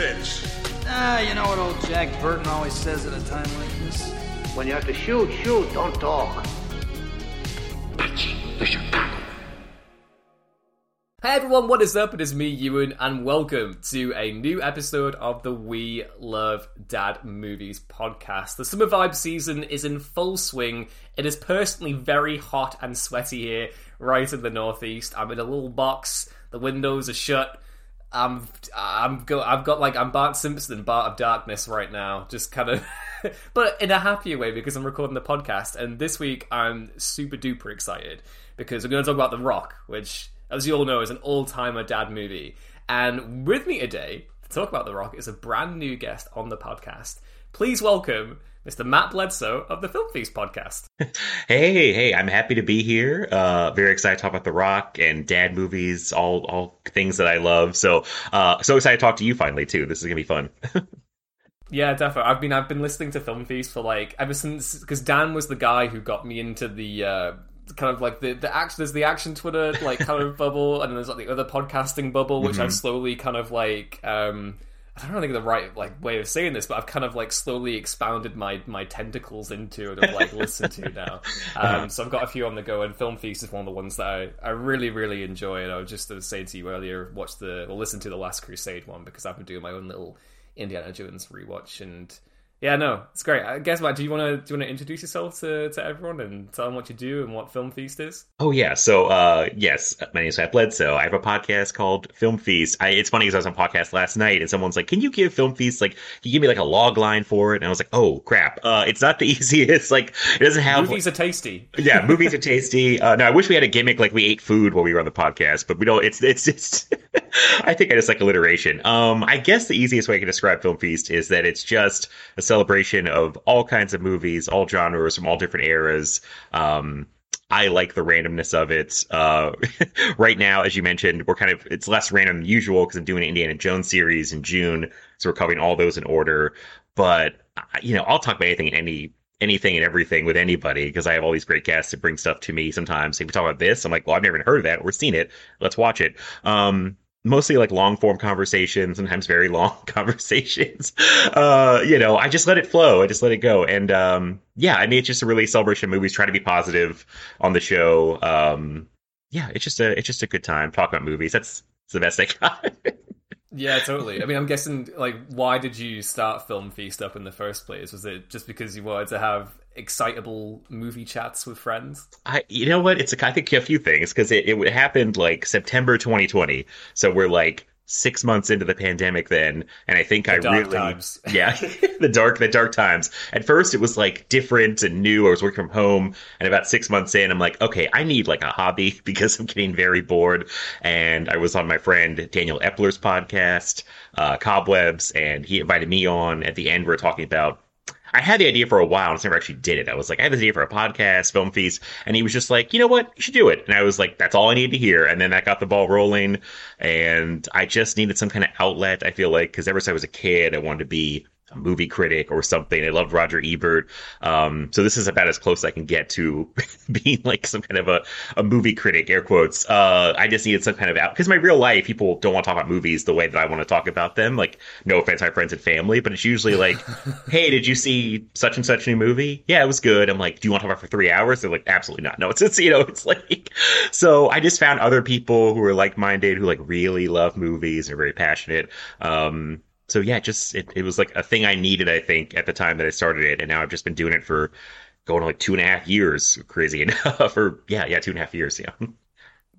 bitch. Ah, you know what old Jack Burton always says at a time like this? When you have to shoot, shoot, don't talk. Hey everyone, what is up? It is me, Ewan, and welcome to a new episode of the We Love Dad Movies podcast. The summer vibe season is in full swing. It is personally very hot and sweaty here, right in the northeast. I'm in a little box. The windows are shut. I'm, I'm go. I've got like I'm Bart Simpson, Bart of Darkness, right now. Just kind of, but in a happier way because I'm recording the podcast. And this week I'm super duper excited because we're going to talk about The Rock, which as you all know, is an all-timer dad movie. And with me today to talk about The Rock is a brand new guest on the podcast. Please welcome Mr. Matt Bledsoe of the Film Feast podcast. hey, hey, I'm happy to be here. Uh, very excited to talk about The Rock and dad movies, all all things that I love. So, uh, so excited to talk to you finally too. This is gonna be fun. Yeah, definitely. I've been I've been listening to Film Feast for like ever since because Dan was the guy who got me into the uh, kind of like the the action. There's the action Twitter like kind of bubble, and then there's like the other podcasting bubble, which I've slowly kind of like. um I don't know think the right like way of saying this, but I've kind of like slowly expounded my my tentacles into and like listened to now. Um, so I've got a few on the go, and Film Feast is one of the ones that I, I really really enjoy. And I was just saying to you earlier, watch the or listen to the Last Crusade one because I've been doing my own little Indiana Jones rewatch, and yeah, no, it's great. I guess, what do you want to do you want to introduce yourself to, to everyone and tell them what you do and what Film Feast is? Oh yeah, so uh, yes, my name is Matt Bledsoe. I have a podcast called Film Feast. I, it's funny because I was on a podcast last night and someone's like, "Can you give Film Feast like, can you give me like a log line for it?" And I was like, "Oh crap, uh, it's not the easiest. Like, it doesn't have Movies are tasty. yeah, movies are tasty. Uh, no, I wish we had a gimmick like we ate food while we were on the podcast, but we don't. It's it's just. I think I just like alliteration. Um, I guess the easiest way I can describe Film Feast is that it's just a celebration of all kinds of movies, all genres from all different eras. Um, I like the randomness of it. Uh, right now, as you mentioned, we're kind of it's less random than usual because I'm doing an Indiana Jones series in June, so we're covering all those in order. But you know, I'll talk about anything and any anything and everything with anybody because I have all these great guests that bring stuff to me. Sometimes we talk about this, I'm like, well, I've never even heard of that or seen it. Let's watch it. Um, mostly like long form conversations, sometimes very long conversations. Uh, you know, I just let it flow. I just let it go. And um, yeah, I mean, it's just a really celebration of movies. Try to be positive on the show. Um, yeah, it's just a it's just a good time. Talk about movies. That's, that's the best I got. Yeah, totally. I mean, I'm guessing like, why did you start Film Feast up in the first place? Was it just because you wanted to have excitable movie chats with friends? I, you know what? It's a, I think a few things because it, it happened like September 2020. So we're like six months into the pandemic then. And I think I dark really, times. yeah, the dark, the dark times. At first it was like different and new. I was working from home and about six months in, I'm like, okay, I need like a hobby because I'm getting very bored. And I was on my friend Daniel Epler's podcast, uh, Cobwebs, and he invited me on. At the end, we are talking about I had the idea for a while and just never actually did it. I was like, I have this idea for a podcast, Film Feast, and he was just like, you know what, you should do it. And I was like, that's all I need to hear. And then that got the ball rolling, and I just needed some kind of outlet. I feel like because ever since I was a kid, I wanted to be movie critic or something. I loved Roger Ebert. Um, so this is about as close as I can get to being like some kind of a, a movie critic, air quotes. Uh, I just needed some kind of out because my real life, people don't want to talk about movies the way that I want to talk about them. Like, no offense, my friends and family, but it's usually like, hey, did you see such and such new movie? Yeah, it was good. I'm like, do you want to talk about it for three hours? They're like, absolutely not. No, it's, it's, you know, it's like, so I just found other people who are like minded, who like really love movies and are very passionate. Um, so yeah, just it, it was like a thing I needed, I think, at the time that I started it, and now I've just been doing it for going on like two and a half years. Crazy enough, or yeah, yeah, two and a half years. Yeah,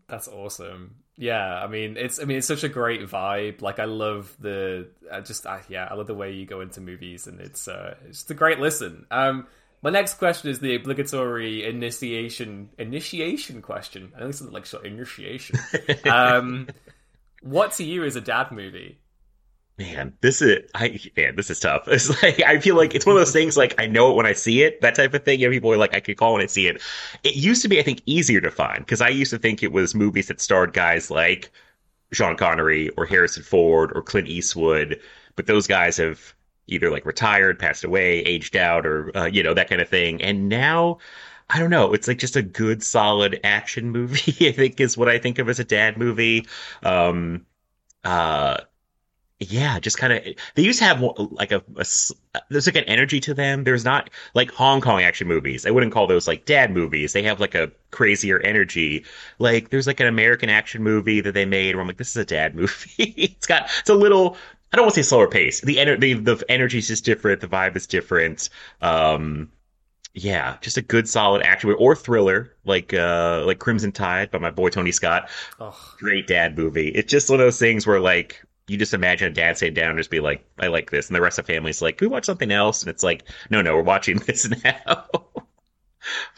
That's awesome. Yeah, I mean, it's I mean, it's such a great vibe. Like, I love the, I just, I, yeah, I love the way you go into movies, and it's, uh, it's just a great listen. Um, my next question is the obligatory initiation initiation question. I think it's like short initiation. um, what to you is a dad movie? Man, this is I man, this is tough. It's like I feel like it's one of those things like I know it when I see it, that type of thing. You know, people are like, I could call when I see it. It used to be, I think, easier to find because I used to think it was movies that starred guys like Sean Connery or Harrison Ford or Clint Eastwood, but those guys have either like retired, passed away, aged out, or uh, you know that kind of thing. And now. I don't know. It's like just a good, solid action movie. I think is what I think of as a dad movie. Um, uh, yeah, just kind of they used to have like a, a, there's like an energy to them. There's not like Hong Kong action movies. I wouldn't call those like dad movies. They have like a crazier energy. Like there's like an American action movie that they made where I'm like, this is a dad movie. it's got it's a little I don't want to say slower pace. The ener- the the energy is just different. The vibe is different. Um, yeah, just a good solid action movie or thriller like uh like Crimson Tide by my boy Tony Scott. Oh. Great dad movie. It's just one of those things where like you just imagine a dad sitting down and just be like, I like this. And the rest of the family's like, Can we watch something else? And it's like, no, no, we're watching this now.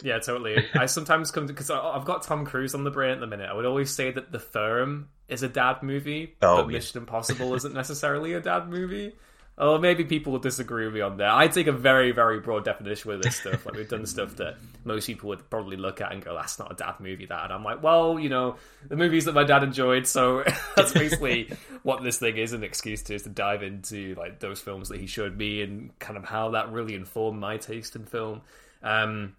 yeah, totally. I sometimes come because I've got Tom Cruise on the brain at the minute. I would always say that The Firm is a dad movie, oh, but yeah. Mission Impossible isn't necessarily a dad movie. Oh, maybe people will disagree with me on that. I take a very, very broad definition with this stuff. Like we've done stuff that most people would probably look at and go, "That's not a dad movie." That, and I'm like, well, you know, the movies that my dad enjoyed. So that's basically what this thing is an excuse to is to dive into like those films that he showed me and kind of how that really informed my taste in film. Um,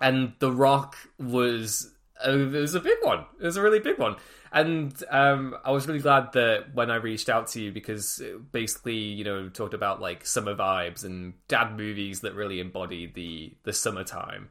and The Rock was uh, it was a big one. It was a really big one. And um, I was really glad that when I reached out to you because basically, you know, talked about like summer vibes and dad movies that really embody the the summertime.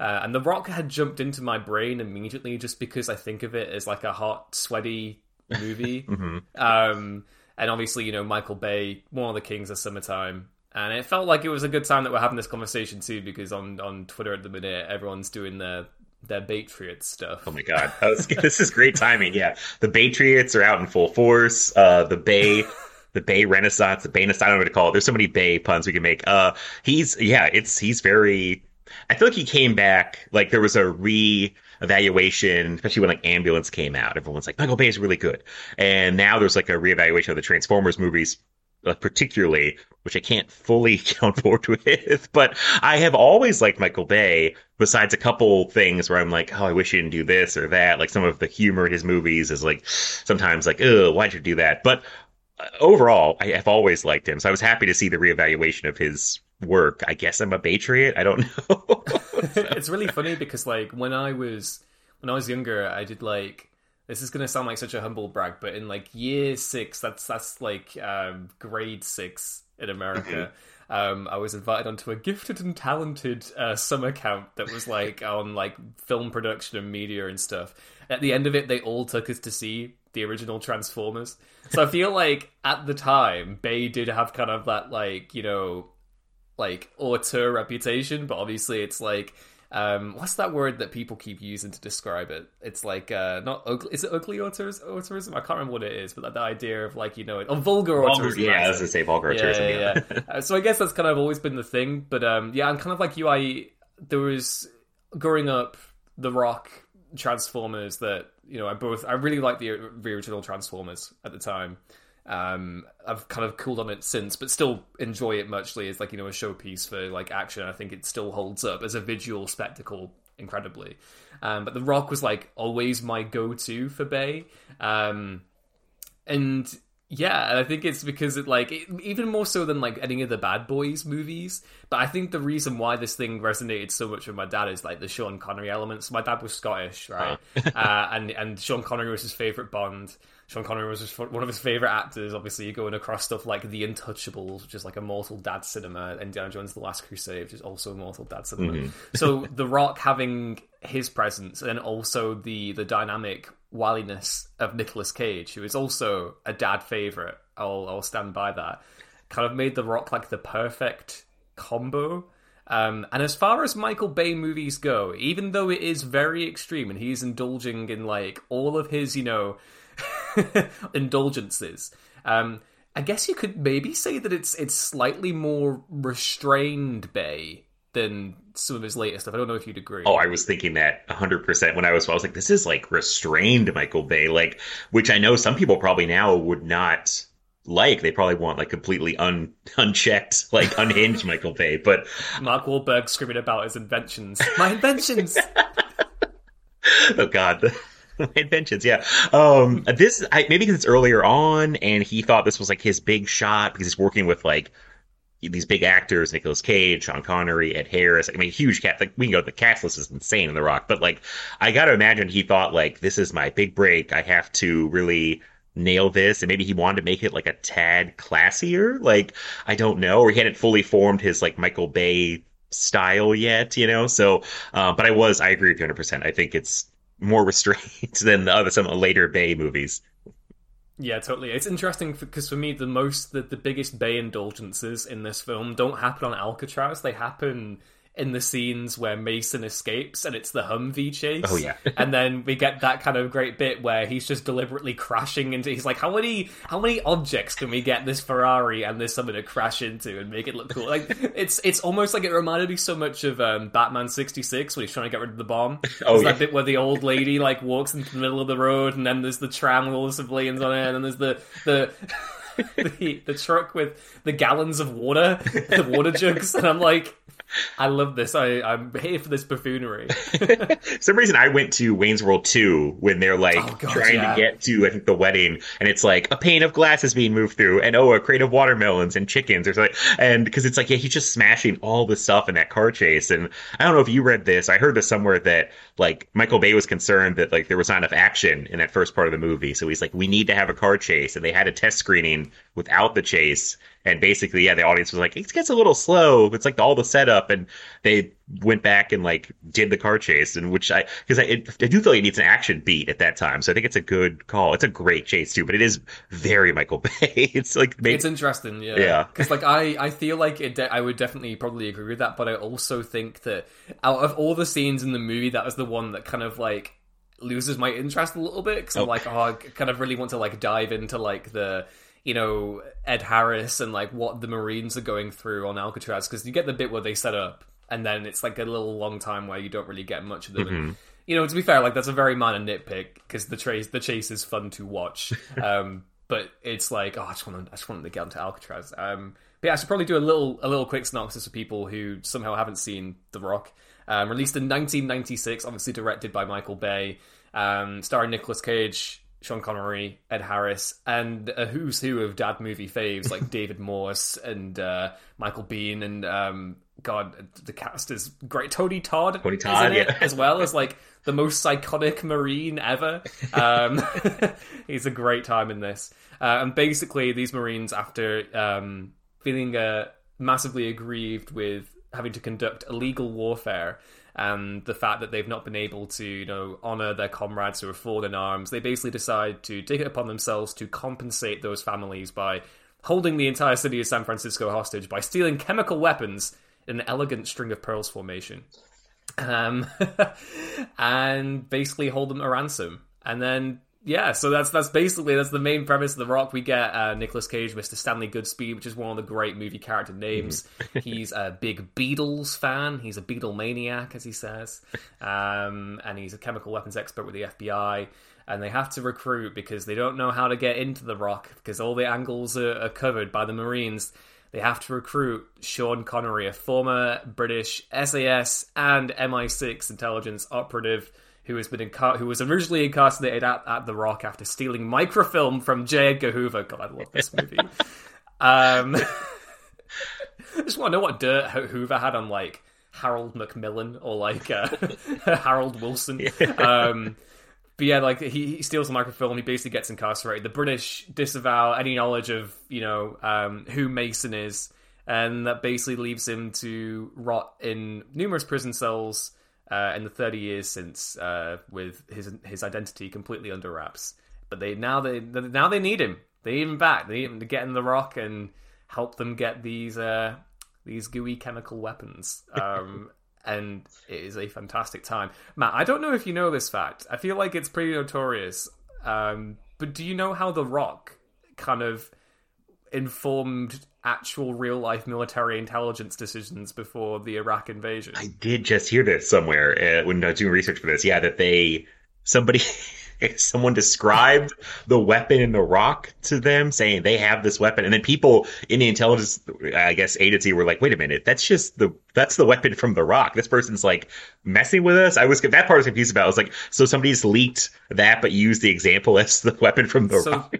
Uh, and The Rock had jumped into my brain immediately just because I think of it as like a hot, sweaty movie. mm-hmm. um, and obviously, you know, Michael Bay, one of the kings of summertime. And it felt like it was a good time that we're having this conversation too, because on, on Twitter at the minute, everyone's doing their their Patriots stuff. Oh my god, was, this is great timing. Yeah, the Patriots are out in full force. Uh, the Bay, the Bay Renaissance, the Bay. I don't know what to call it. There's so many Bay puns we can make. Uh, he's yeah, it's he's very. I feel like he came back like there was a re evaluation, especially when like Ambulance came out. Everyone's like Michael Bay is really good, and now there's like a reevaluation of the Transformers movies particularly, which I can't fully on board with. But I have always liked Michael Bay, besides a couple things where I'm like, oh, I wish he didn't do this or that. Like some of the humor in his movies is like sometimes like, oh, why'd you do that? But uh, overall, I have always liked him. So I was happy to see the reevaluation of his work. I guess I'm a patriot. I don't know. it's really funny because like when I was when I was younger, I did like this is gonna sound like such a humble brag, but in like year six, that's that's like um, grade six in America. Um, I was invited onto a gifted and talented uh, summer camp that was like on like film production and media and stuff. At the end of it, they all took us to see the original Transformers. So I feel like at the time, Bay did have kind of that like you know like auteur reputation, but obviously it's like um what's that word that people keep using to describe it? It's like uh not ugly is it ugly auteurism i can't remember what it is but like the idea of like you know oh vulgar vulgar, auteurism yeah i was gonna say vulgar yeah, auteurism yeah, yeah. uh, so i guess that's kind of always been the thing but um yeah i'm kind of like you i there was growing up the rock transformers that you know i both i really like the, the original transformers at the time um, I've kind of cooled on it since, but still enjoy it muchly as like you know a showpiece for like action. I think it still holds up as a visual spectacle incredibly. Um, but The Rock was like always my go-to for Bay, um, and yeah, I think it's because it like it, even more so than like any of the Bad Boys movies. But I think the reason why this thing resonated so much with my dad is like the Sean Connery elements. My dad was Scottish, right? uh, and and Sean Connery was his favorite Bond. Sean Connery was just one of his favorite actors. Obviously, you're going across stuff like The Untouchables, which is like immortal dad cinema, and Indiana Jones: The Last Crusade, which is also immortal dad cinema. Mm-hmm. so The Rock having his presence, and also the the dynamic wiliness of Nicolas Cage, who is also a dad favorite. I'll I'll stand by that. Kind of made The Rock like the perfect combo. Um, and as far as Michael Bay movies go, even though it is very extreme and he's indulging in like all of his, you know, indulgences, um, I guess you could maybe say that it's it's slightly more restrained Bay than some of his latest stuff. I don't know if you'd agree. Oh, I was thinking that 100% when I was I was like this is like restrained Michael Bay like which I know some people probably now would not like. They probably want like completely un unchecked like unhinged Michael Bay, but Mark Wahlberg screaming about his inventions. My inventions. oh god. inventions yeah um this I, maybe because it's earlier on and he thought this was like his big shot because he's working with like these big actors, Nicolas Cage, Sean Connery, Ed Harris. I mean, huge cat. Like we can go. The cast list is insane in The Rock, but like I got to imagine he thought like this is my big break. I have to really nail this, and maybe he wanted to make it like a tad classier. Like I don't know, or he hadn't fully formed his like Michael Bay style yet, you know. So, uh, but I was, I agree with you 100. percent I think it's more restrained than the other some later Bay movies. Yeah, totally. It's interesting because for me, the most, the, the biggest Bay indulgences in this film don't happen on Alcatraz. They happen in the scenes where Mason escapes and it's the Humvee chase. Oh yeah. and then we get that kind of great bit where he's just deliberately crashing into he's like, How many how many objects can we get this Ferrari and this something to crash into and make it look cool? Like it's it's almost like it reminded me so much of um, Batman sixty six when he's trying to get rid of the bomb. Oh there's yeah. that bit where the old lady like walks into the middle of the road and then there's the tram with all the civilians on it and then there's the the the, the truck with the gallons of water, the water jugs, and I'm like, I love this. I, I'm here for this buffoonery. Some reason I went to Wayne's World 2 when they're like Oh, God, trying yeah. to get to I think the wedding and it's like a pane of glass is being moved through and oh a crate of watermelons and chickens or something and because it's like yeah he's just smashing all the stuff in that car chase and I don't know if you read this I heard this somewhere that like Michael Bay was concerned that like there was not enough action in that first part of the movie so he's like we need to have a car chase and they had a test screening without the chase and basically yeah the audience was like it gets a little slow it's like all the setup and they went back and like did the car chase and which i because I, it, I do feel like it needs an action beat at that time so i think it's a good call it's a great chase too but it is very michael bay it's like maybe, It's interesting, yeah. Yeah. Because like I, I feel like it. De- I would definitely probably agree with that, but I also think that out of all the scenes in the movie, that was the one that kind of like loses my interest a little bit because I'm Oh. like, oh, I kind of really want to like dive into like the. You know Ed Harris and like what the Marines are going through on Alcatraz because you get the bit where they set up and then it's like a little long time where you don't really get much of them. And, you know, to be fair, like that's a very minor nitpick because the chase the chase is fun to watch. Um, but it's like, oh, I just want to, I just want to get onto Alcatraz. Um, but yeah, I should probably do a little, a little quick synopsis for people who somehow haven't seen The Rock. Um, released in 1996, obviously directed by Michael Bay, um, starring Nicolas Cage, Sean Connery, Ed Harris, and a who's who of dad movie faves like David Morse and uh, Michael Biehn and um, God, the cast is great. Tony Todd, Tony Todd, yeah. as well as like the most psychotic marine ever. Um, he's a great time in this. Uh, and basically, these marines, after um, feeling uh, massively aggrieved with having to conduct illegal warfare and the fact that they've not been able to, you know, honor their comrades who have fallen in arms, they basically decide to take it upon themselves to compensate those families by holding the entire city of San Francisco hostage by stealing chemical weapons in an elegant string of pearls formation um, and basically hold them a ransom. And then yeah, so that's that's basically that's the main premise of the Rock. We get uh, Nicolas Cage, Mr. Stanley Goodspeed, which is one of the great movie character names. he's a big Beatles fan. He's a Beatle maniac, as he says, um, and he's a chemical weapons expert with the FBI. And they have to recruit because they don't know how to get into the Rock because all the angles are, are covered by the Marines they have to recruit Sean Connery, a former British SAS and MI6 intelligence operative who has been incar- who was originally incarcerated at, at the Rock after stealing microfilm from J. Edgar Hoover. God, I love this movie. um, I just want to know what dirt Hoover had on like Harold Macmillan or like uh, Harold Wilson. Um, but yeah, like he, he steals the microfilm. He basically gets incarcerated. The British disavow any knowledge of you know um, who Mason is, and that basically leaves him to rot in numerous prison cells uh, in the thirty years since, uh, with his his identity completely under wraps. But they now they now they need him. They need him back. They need him to get in the rock and help them get these uh, these gooey chemical weapons. Um, and it is a fantastic time. Matt, I don't know if you know this fact. I feel like it's pretty notorious. Um, but do you know how The Rock kind of informed actual real life military intelligence decisions before the Iraq invasion? I did just hear this somewhere uh, when I was doing research for this. Yeah, that they somebody someone described the weapon in the rock to them, saying they have this weapon, and then people in the intelligence, I guess, agency were like, "Wait a minute, that's just the that's the weapon from the rock. This person's like messing with us." I was that part I was confused about. I was like, so somebody's leaked that, but used the example as the weapon from the So rock.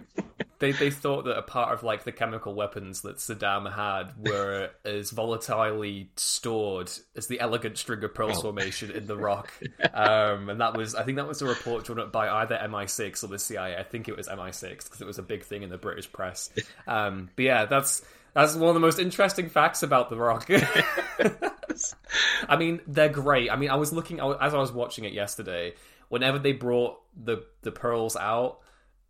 They they thought that a part of like the chemical weapons that Saddam had were as volatilely stored as the elegant string of pearls Oh. formation in the rock. Um, and that was I think that was a report drawn up by either MI6 or the CIA. I think it was MI6 because it was a big thing in the British press. Um, but yeah, that's that's one of the most interesting facts about the rock. I mean, they're great. I mean, I was looking as I was watching it yesterday. Whenever they brought the the pearls out,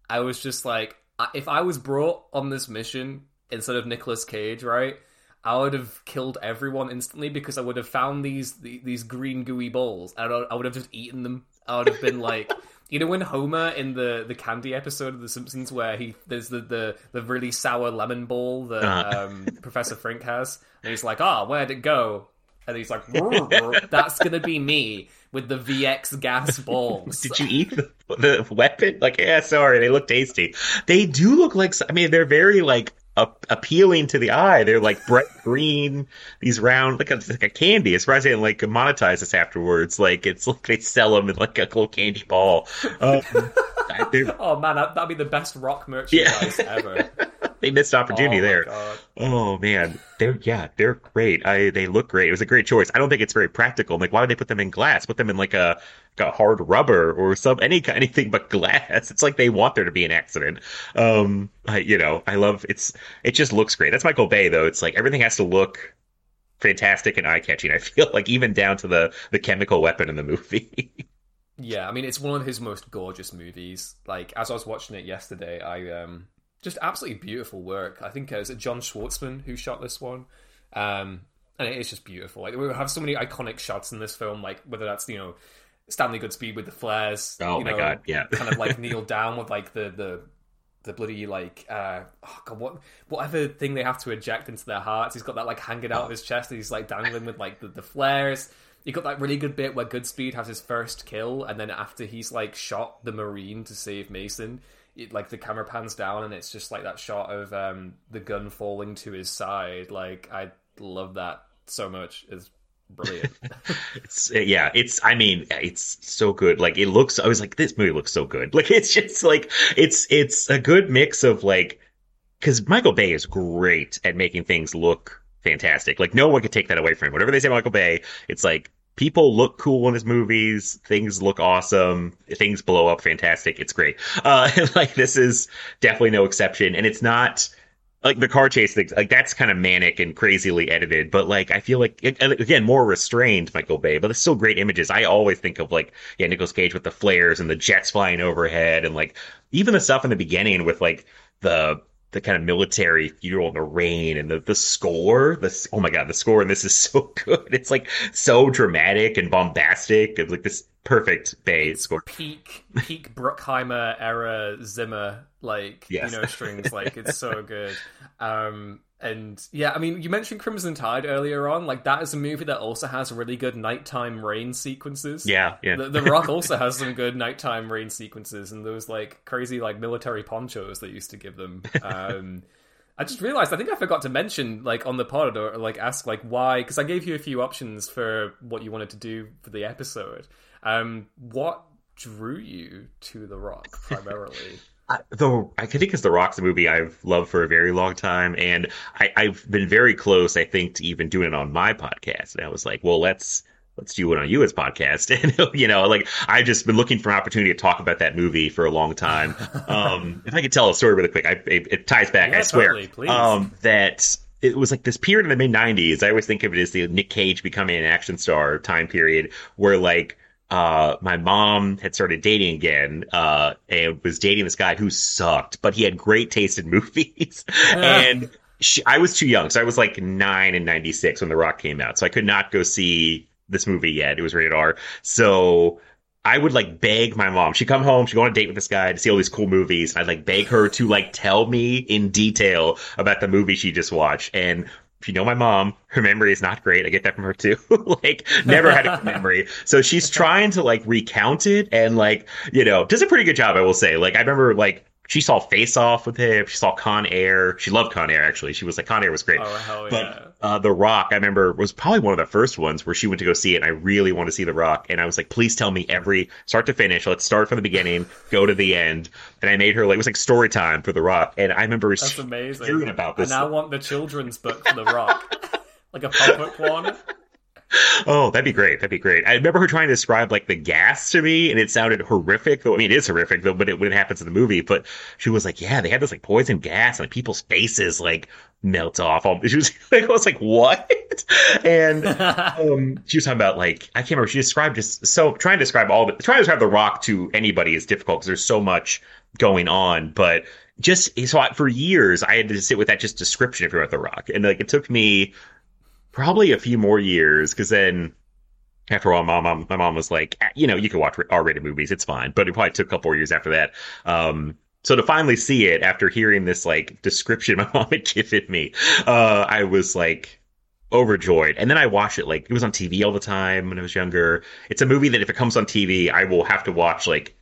I was just like, if I was brought on this mission instead of Nicolas Cage, right? I would have killed everyone instantly because I would have found these these green gooey balls and I I would have just eaten them. I would have been like, you know, when Homer in the the candy episode of The Simpsons where he there's the the, the really sour lemon ball that Uh-huh. um, Professor Frink has, and he's like, ah, where'd it go? And he's like, that's gonna be me with the VX gas balls. Did you eat the, the weapon? Like, yeah, sorry, they look tasty. They do look like. I mean, they're very like appealing to the eye. They're like bright green, these round like a, like a candy. As far as they didn't like monetize this afterwards, like it's like they sell them in like a little candy ball. Um, Oh man, that, that'd be the best rock merchandise ever. They missed opportunity Oh there. God. Oh man, they're yeah, they're great. I they look great. It was a great choice. I don't think it's very practical. I'm like, why would they put them in glass? Put them in like a like a hard rubber or some any anything but glass. It's like they want there to be an accident. Um, I, you know, I love it's. It just looks great. That's Michael Bay though. It's like everything has to look fantastic and eye catching. I feel like even down to the the chemical weapon in the movie. Yeah, I mean it's one of his most gorgeous movies. Like as I was watching it yesterday, I um just absolutely beautiful work. I think uh, is it John Schwartzman who shot this one, um, and it is just beautiful. Like we have so many iconic shots in this film, like whether that's you know Stanley Goodspeed with the flares. Oh you my God, yeah. kind of like kneel down with like the the the bloody like uh oh god what whatever thing they have to eject into their hearts. He's got that like hanging out of his chest, and he's like dangling with like the, the flares. You got that really good bit where Goodspeed has his first kill, and then after he's like shot the marine to save Mason, it, like the camera pans down, and it's just like that shot of um the gun falling to his side. Like I love that so much. It's brilliant. It's yeah, it's I mean, it's so good. Like it looks I was like this movie looks so good. Like it's just like it's it's a good mix of like cuz Michael Bay is great at making things look fantastic. Like no one could take that away from him. Whatever they say Michael Bay, it's like people look cool in his movies, things look awesome, things blow up fantastic. It's great. Uh like this is definitely no exception and it's not like the car chase things, like that's kind of manic and crazily edited, but like I feel like again more restrained Michael Bay, but it's still great images. I always think of like yeah Nicolas Cage with the flares and the jets flying overhead, and like even the stuff in the beginning with like the the kind of military funeral in the rain and the the score. The oh my god, the score in this is so good. It's like so dramatic and bombastic. It's like this perfect Bay score. peak peak Bruckheimer era Zimmer like Yes. you know strings like it's so good um and yeah I mean you mentioned Crimson Tide earlier on like that is a movie that also has really good nighttime rain sequences Yeah, yeah. the, the Rock also has some good nighttime rain sequences and those like crazy like military ponchos they used to give them um I just realized I think I forgot to mention like on the pod or like ask like why because I gave you a few options for what you wanted to do for the episode. Um, what drew you to The Rock primarily? I- though I think it's The Rock's a movie I've loved for a very long time, and I, I've been very close, I think, to even doing it on my podcast. And I was like, well, let's let's do it on you as podcast, and you know, like I've just been looking for an opportunity to talk about that movie for a long time. Um, if I could tell a story really quick, I, it, it ties back, Yeah, I swear. totally. Um, that it was like this period in the mid '90s. I always think of it as the Nick Cage becoming an action star time period, where like uh, my mom had started dating again, uh, and was dating this guy who sucked, but he had great taste in movies. and she, I was too young. So I was like nine in 96 when The Rock came out. So I could not go see this movie yet. It was rated R. So I would like beg my mom. She'd come home, she'd go on a date with this guy to see all these cool movies. I'd like beg her to like tell me in detail about the movie she just watched. And if you know my mom, her memory is not great. I get that from her too. like, never had a good memory. So she's trying to like recount it and like, you know, does a pretty good job, I will say. Like, I remember like she saw Face Off with him. She saw Con Air. She loved Con Air actually. She was like Con Air was great. Oh, hell but yeah. uh, The Rock, I remember was probably one of the first ones where she went to go see it, and I really want to see The Rock, and I was like, please tell me every start to finish. Let's start from the beginning, go to the end, and I made her like it was like story time for The Rock, and I remember That's amazing. hearing about this. And I want the children's book for The Rock. like a puppet one. Oh, that'd be great. That'd be great. I remember her trying to describe like the gas to me, and it sounded horrific. Though I mean, it is horrific though, but it, when it happens in the movie. But she was like, "Yeah, they had this like poison gas, and like, people's faces like melt off." She was like, "I was like, what?" And um, she was talking about like I can't remember. She described just so trying to describe all the trying to describe the Rock to anybody is difficult because there's so much going on, but. Just so I, for years, I had to sit with that just description if you're at the Rock, and like it took me probably a few more years because then after all, my mom, my mom was like, "Ah, you know, you can watch R-rated movies, it's fine. But it probably took a couple more years after that. Um, so to finally see it after hearing this like description my mom had given me, uh, I was like overjoyed. And then I watched it like it was on TV all the time when I was younger. It's a movie that if it comes on TV, I will have to watch like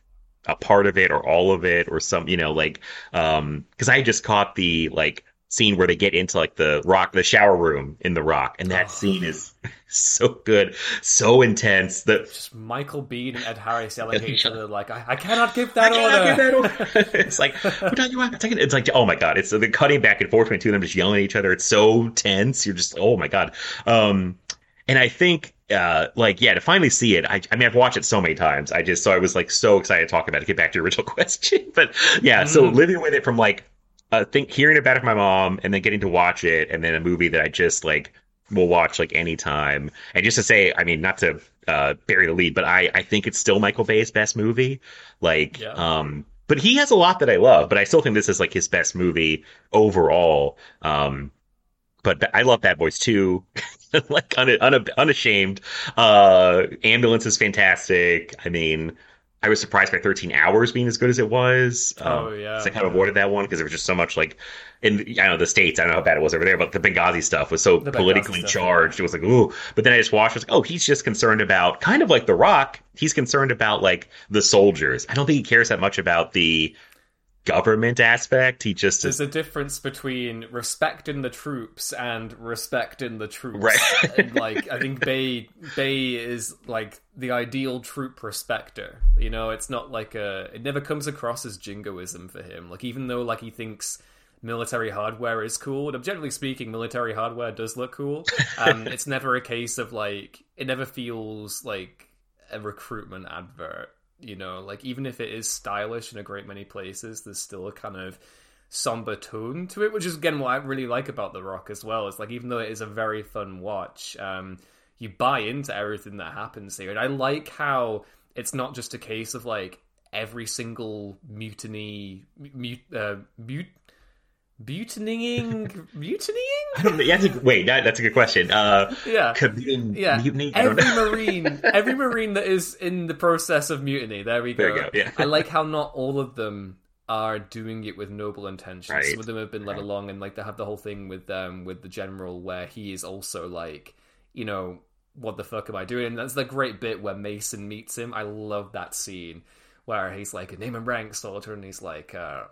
a part of it or all of it or some, you know, like, um, cause I just caught the like scene where they get into like the rock, the shower room in the rock. And that Oh. scene is so good, so intense. That Just Michael Biehn and Ed Harris yelling at each other like, I, I cannot give that I order. give that order. it's like, what do you want? It's like, oh my god! It's the cutting back and forth between two of them, just yelling at each other. It's so tense. You're just, oh my god. Um, and I think, uh, like, yeah, to finally see it. I, I mean, I've watched it so many times. I just, so I was like so excited to talk about it. Get back to your original question, but yeah. So Mm. living with it from like, uh, think hearing about it from my mom, and then getting to watch it, and then a movie that I just like will watch like anytime. And just to say, I mean, not to uh, bury the lead, but I I think it's still Michael Bay's best movie. Like, Yeah. um, but he has a lot that I love, but I still think this is like his best movie overall. Um, but I love Bad Boys too, like un- un- unashamed. Uh, Ambulance is fantastic. I mean, I was surprised by 13 Hours being as good as it was. Um, Oh, yeah. 'cause I kind of avoided that one because there was just so much like in I know the states. I don't know how bad it was over there, but the Benghazi stuff was so The politically stuff, charged. It was like ooh. But then I just watched. I was like, oh, he's just concerned about kind of like The Rock. He's concerned about like the soldiers. I don't think he cares that much about the government aspect. He just There's is a difference between respecting the troops and respecting the troops. Right. And, like I think Bay Bay is like the ideal troop respecter. You know, it's not like a. It never comes across as jingoism for him. Like even though like he thinks military hardware is cool, and objectively speaking, military hardware does look cool. Um, it's never a case of like it never feels like a recruitment advert. You know, like even if it is stylish in a great many places, there's still a kind of somber tone to it, which is again what I really like about The Rock as well. It's like even though it is a very fun watch, um, you buy into everything that happens here, and I like how it's not just a case of like every single mutiny, mut, uh, mut, mutinying, mutinying. I don't. Yeah, that's a, wait, that, that's a good question. Uh, Yeah, commuting, yeah. mutiny. Every marine, every marine that is in the process of mutiny. There we go. There go, yeah. I like how not all of them are doing it with noble intentions. Right. Some of them have been led along, and like they have the whole thing with um with the general where he is also like, you know, what the fuck am I doing? And that's the great bit where Mason meets him. I love that scene where he's like, a name and rank soldier, and he's like, uh,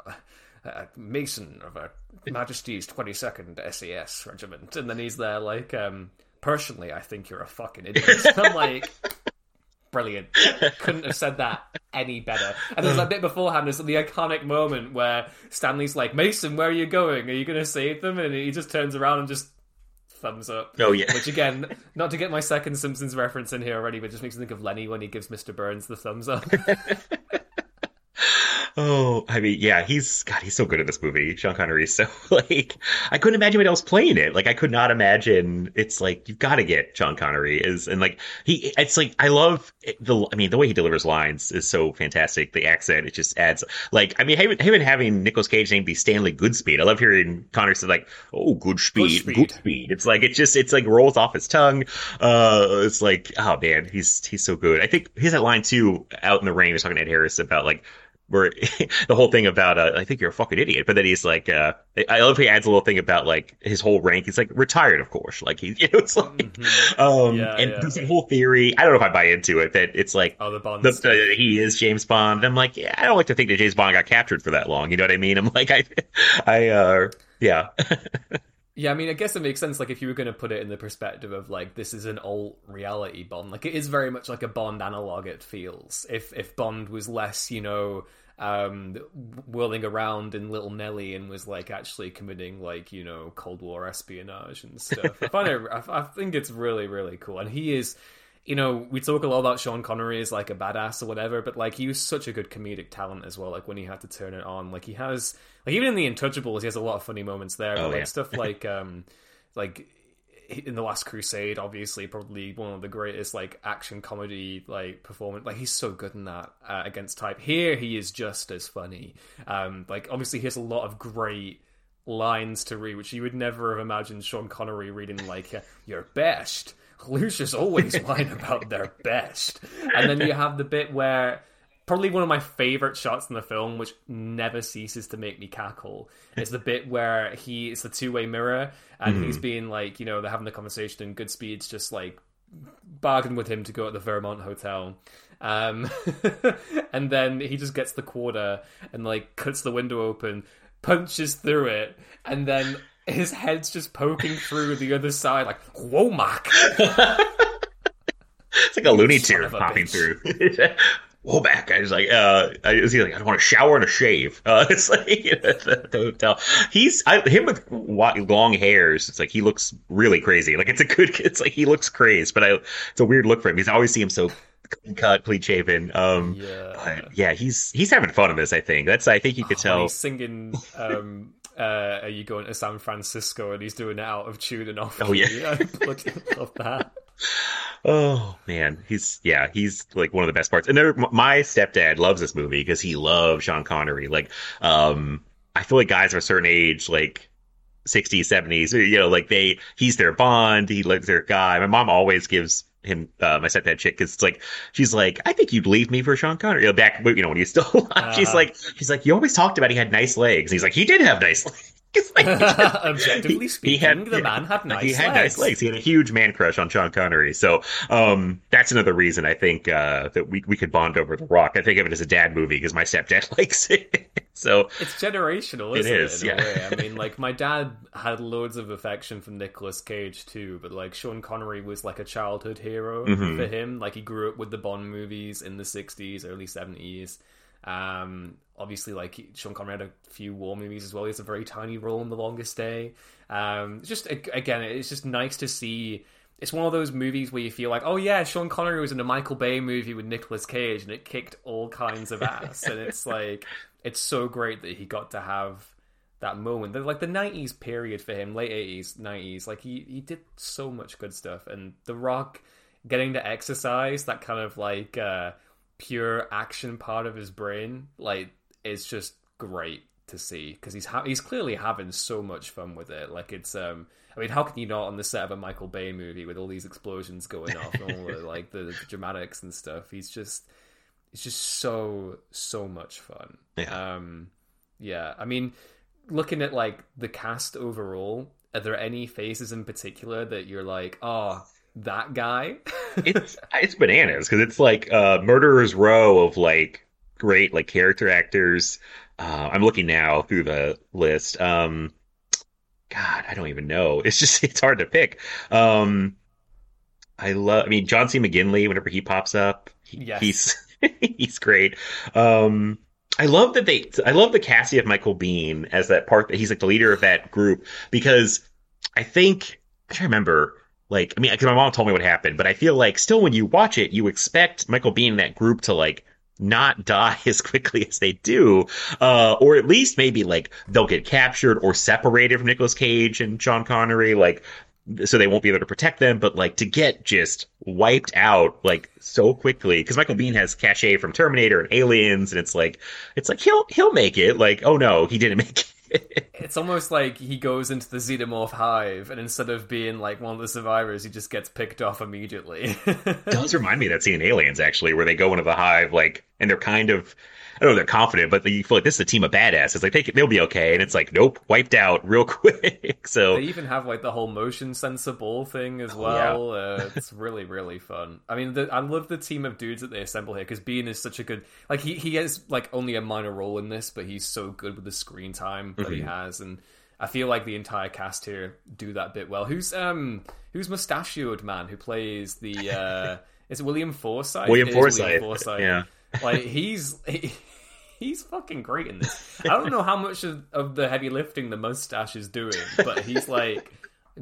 uh, Mason of Her Majesty's 22nd SAS Regiment. And then he's there like, um, personally, I think you're a fucking idiot. I'm like, brilliant. Couldn't have said that any better. And there's that bit beforehand, there's the iconic moment where Stanley's like, Mason, where are you going? Are you going to save them? And he just turns around and just thumbs up. Oh, yeah. Which again, not to get my second Simpsons reference in here already, but just makes me think of Lenny when he gives Mr. Burns the thumbs up. Oh, I mean, yeah, he's God, he's so good in this movie. Sean Connery is so like I couldn't imagine anybody else playing it. Like I could not imagine. It's like you've got to get Sean Connery is and like he. It's like I love the. I mean, the way he delivers lines is so fantastic. The accent it just adds like I mean, him having Nicolas Cage named be Stanley Goodspeed. I love hearing Connery say like, "Oh, good speed, Goodspeed. good speed." It's like it just it's like rolls off his tongue. Uh, it's like oh man, he's he's so good. I think he's that line too out in the rain. He was talking to Ed Harris about like where the whole thing about uh, I think you're a fucking idiot, but then he's like, uh, I love he adds a little thing about like his whole rank. He's like retired, of course. Like he, you know, it's like, Mhm. um, Yeah, and yeah. there's a whole theory. I don't know if I buy into it that it's like Oh, the Bond. the, the, he is James Bond. I'm like, yeah, I don't like to think that James Bond got captured for that long. You know what I mean? I'm like, I, I, uh, yeah, Yeah, I mean, I guess it makes sense. Like, if you were going to put it in the perspective of like this is an alt reality Bond, like it is very much like a Bond analog. It feels if if Bond was less, you know, um, whirling around in Little Nellie and was like actually committing like you know Cold War espionage and stuff. I find it. I, I think it's really really cool, and he is. You know, we talk a lot about Sean Connery as like a badass or whatever, but like he was such a good comedic talent as well. Like when he had to turn it on, like he has, like even in the Untouchables, he has a lot of funny moments there. Oh, like yeah. stuff like, um, like in the Last Crusade, obviously probably one of the greatest like action comedy like performance. Like he's so good in that uh, against type. Here he is just as funny. Um, like obviously he has a lot of great lines to read, which you would never have imagined Sean Connery reading like your best. Lucius always whine about their best, and then you have the bit where probably one of my favorite shots in the film, which never ceases to make me cackle, is the bit where he it's the two way mirror, and he's being like, you know, they're having the conversation, and Goodspeed's just like bargain with him to go at the Fairmont Hotel. Um, and then he just gets the quarter and like cuts the window open, punches through it, and then his head's just poking through the other side, like Womack. it's like a Looney Tune popping bitch. through. Whoa, back! I was like, uh, I was he like, I want a shower and a shave. Uh, it's like at the, the hotel. He's I, him with long hairs. It's like he looks really crazy. Like it's a good. It's like he looks crazed, but I, it's a weird look for him because I always see him so clean cut, clean shaven. Um, Yeah. but yeah, he's he's having fun in this. I think that's. I think you could When tell. he's singing. Um, uh, are you going to San Francisco? And he's doing it out of tune and off. Oh, yeah. love that. Oh man, he's yeah, he's like one of the best parts. And there, my stepdad loves this movie because he loves Sean Connery. Like, um, I feel like guys of a certain age, like 60s, 70s, you know, like they, he's their bond. He likes their guy. My mom always gives him, uh, my stepdad chick, cause it's like, she's like, I think you'd leave me for Sean Connery. You know, back, you know, when he's still alive. she's Uh-huh. like, she's like, you always talked about he had nice legs. He's like, he did have nice legs. Like- Objectively he speaking, had- the man had nice he had legs. nice legs. He had a huge man crush on Sean Connery. So um, that's another reason I think uh, that we we could bond over The Rock. I think of it as a dad movie because my stepdad likes it. so It's generational, It isn't it? is, in yeah. I mean, like my dad had loads of affection for Nicolas Cage too, but like Sean Connery was like a childhood hero Mhm. for him. Like he grew up with the Bond movies in the '60s, early '70s. Um, obviously, like Sean Connery had a few war movies as well. He has a very tiny role in The Longest Day. Um, it's just again, it's just nice to see. It's one of those movies where you feel like, oh yeah, Sean Connery was in a Michael Bay movie with Nicolas Cage, and it kicked all kinds of ass. and it's like, it's so great that he got to have that moment. Like the '90s period for him, late '80s, '90s, like he he did so much good stuff. And The Rock getting to exercise that kind of like uh, pure action part of his brain, like, is just great to see because he's ha- he's clearly having so much fun with it. Like it's um. I mean, how can you not on the set of a Michael Bay movie with all these explosions going off and all the like the, the dramatics and stuff? He's just, it's just so so much fun. Yeah. Um, yeah. I mean, looking at like the cast overall, are there any faces in particular that you're like, oh, that guy? it's it's bananas because it's like uh, Murderer's Row of like great like character actors. Uh, I'm looking now through the list. Um, God, I don't even know. It's just it's hard to pick. Um, I love. I mean, John C. McGinley. Whenever he pops up, he, Yes. he's he's great. Um, I love that they. I love the Cassie of Michael Biehn as that part that he's like the leader of that group because I think I can't remember. Like, I mean, because my mom told me what happened, but I feel like still when you watch it, you expect Michael Biehn and that group to like not die as quickly as they do, uh, or at least maybe like they'll get captured or separated from Nicolas Cage and Sean Connery, like so they won't be able to protect them. But like to get just wiped out like so quickly, because Michael Biehn has cachet from Terminator and Aliens, and it's like it's like he'll he'll make it. Like, oh no, he didn't make it's almost like he goes into the xenomorph hive, and instead of being like one of the survivors, he just gets picked off immediately. It does remind me of that scene in Aliens, actually, where they go into the hive, like, and they're kind of I don't know, they're confident, but you feel like this is a team of badasses. Like they they'll be okay, and it's like nope, wiped out real quick. so they even have like the whole motion sensor ball thing as well. Yeah. uh, it's really really fun. I mean, the, I love the team of dudes that they assemble here because Biehn is such a good like he he has like only a minor role in this, but he's so good with the screen time that mm-hmm. he has and. I feel like the entire cast here do that bit well. Who's um who's mustachioed man who plays the uh is it William Forsythe? William Forsythe. William Forsythe. Yeah. Like he's he, he's fucking great in this. I don't know how much of, of the heavy lifting the mustache is doing, but he's like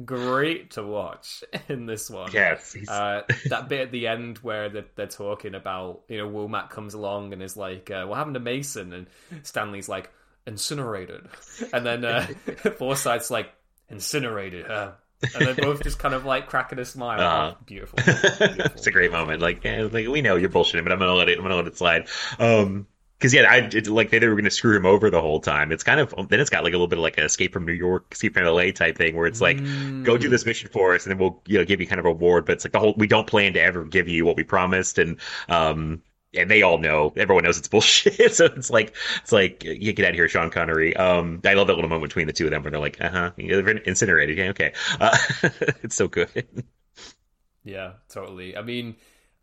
great to watch in this one. Yes, uh, that bit at the end where they're, they're, talking about you know Womack comes along and is like, uh, "What happened to Mason?" and Stanley's like, "Incinerated," and then uh, Forsythe's like, "Incinerated." And they're both just kind of like cracking a smile. Uh-huh. beautiful. beautiful. it's a great moment. Like, yeah, like we know you're bullshitting, but I'm gonna let it. I'm gonna let it slide. Um, because yeah, I it, like they, they were going to screw him over the whole time. It's kind of then it's got like a little bit of like an escape from New York, escape from LA type thing where it's like mm. go do this mission for us and then we'll you know give you kind of a reward. But it's like the whole we don't plan to ever give you what we promised and um and they all know everyone knows it's bullshit. so it's like it's like you get out of here, Sean Connery. Um, I love that little moment between the two of them where they're like, uh huh, you're incinerated. Yeah, okay. Uh, it's so good. Yeah, totally. I mean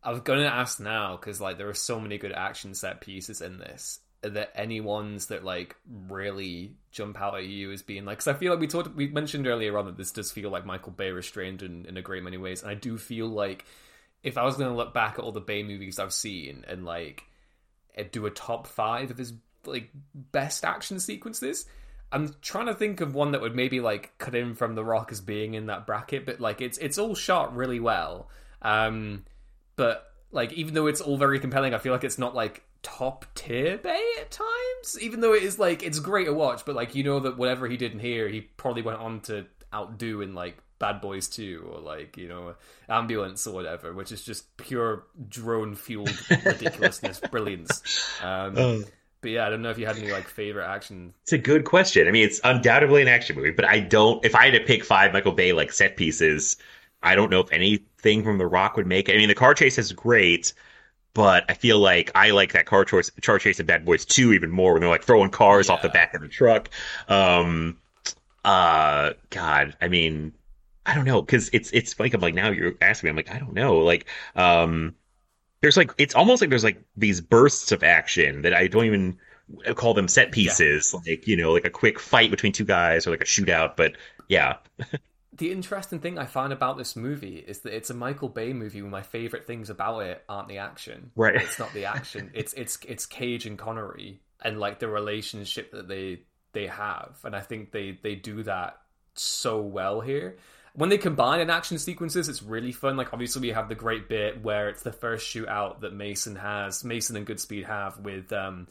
I was to ask now because like there are so many good action set pieces in this. Are there any ones that like really jump out at you as being like? Because I feel like we talked, we mentioned earlier on that this does feel like Michael Bay restrained in, in a great many ways, and I do feel like if I was going to look back at all the Bay movies I've seen and like do a top five of his like best action sequences, I'm trying to think of one that would maybe like cut in from The Rock as being in that bracket, but like it's it's all shot really well. Um, but like even though it's all very compelling, I feel like it's not like top tier Bay at times. Even though it is like it's great to watch, but like you know that whatever he did in here, he probably went on to outdo in like Bad Boys 2 or like, you know, Ambulance or whatever, which is just pure drone fueled ridiculousness, brilliance. Um, oh. But yeah, I don't know if you had any like favorite action. It's a good question. I mean, it's undoubtedly an action movie, but I don't. If I had to pick five Michael Bay like set pieces, I don't know if anything from The Rock would make it. I mean, the car chase is great, but I feel like I like that car chase, car chase in Bad Boys 2 even more when they're like throwing cars yeah. off the back of the truck. Um, uh, God, I mean, I don't know because it's it's like I'm like now you're asking me I'm like I don't know like um there's like it's almost like there's like these bursts of action that I don't even call them set pieces yeah. like you know like a quick fight between two guys or like a shootout but yeah the interesting thing I find about this movie is that it's a Michael Bay movie. Where my favorite things about it aren't the action. Right. It's not the action. it's it's it's Cage and Connery and like the relationship that they they have, and I think they they do that so well here. When they combine in action sequences, it's really fun. Like obviously we have the great bit where it's the first shootout that Mason has, Mason and Goodspeed have with um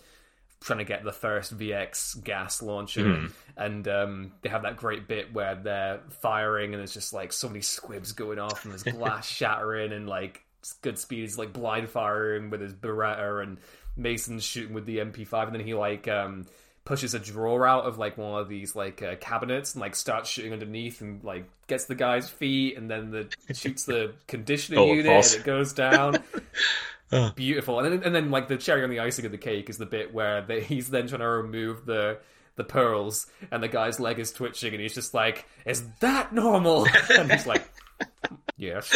trying to get the first VX gas launcher, mm. and um, they have that great bit where they're firing, and there's just like so many squibs going off, and there's glass shattering, and like Goodspeed is like blind firing with his Beretta, and Mason's shooting with the MP5, and then he like um, pushes a drawer out of like one of these like uh, cabinets and like starts shooting underneath and like gets the guy's feet and then the shoots the conditioning oh, unit false. and it goes down beautiful. And then, and then like the cherry on the icing of the cake is the bit where they, he's then trying to remove the the pearls, and the guy's leg is twitching, and he's just like, "Is that normal?" and he's like, "Yes."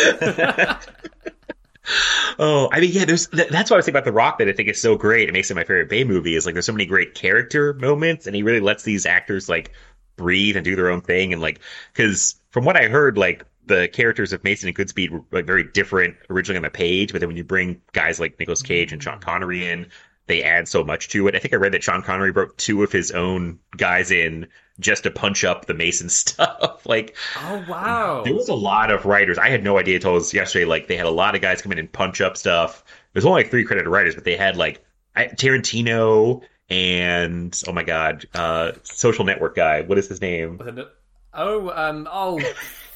oh, I mean, yeah. There's that's why I was thinking about The Rock that I think is so great. It makes it my favorite Bay movie. Is like there's so many great character moments, and he really lets these actors like breathe and do their own thing, and like because from what I heard, like the characters of Mason and Goodspeed were like very different originally on the page, but then when you bring guys like Nicolas Cage and Sean Connery in, they add so much to it. I think I read that Sean Connery brought two of his own guys in just to punch up the Mason stuff. like, oh wow, there was a lot of writers. I had no idea until yesterday. Like, they had a lot of guys come in and punch up stuff. There's only like three credited writers, but they had like Tarantino and oh my god, uh, Social Network guy. What is his name? Oh, um, oh.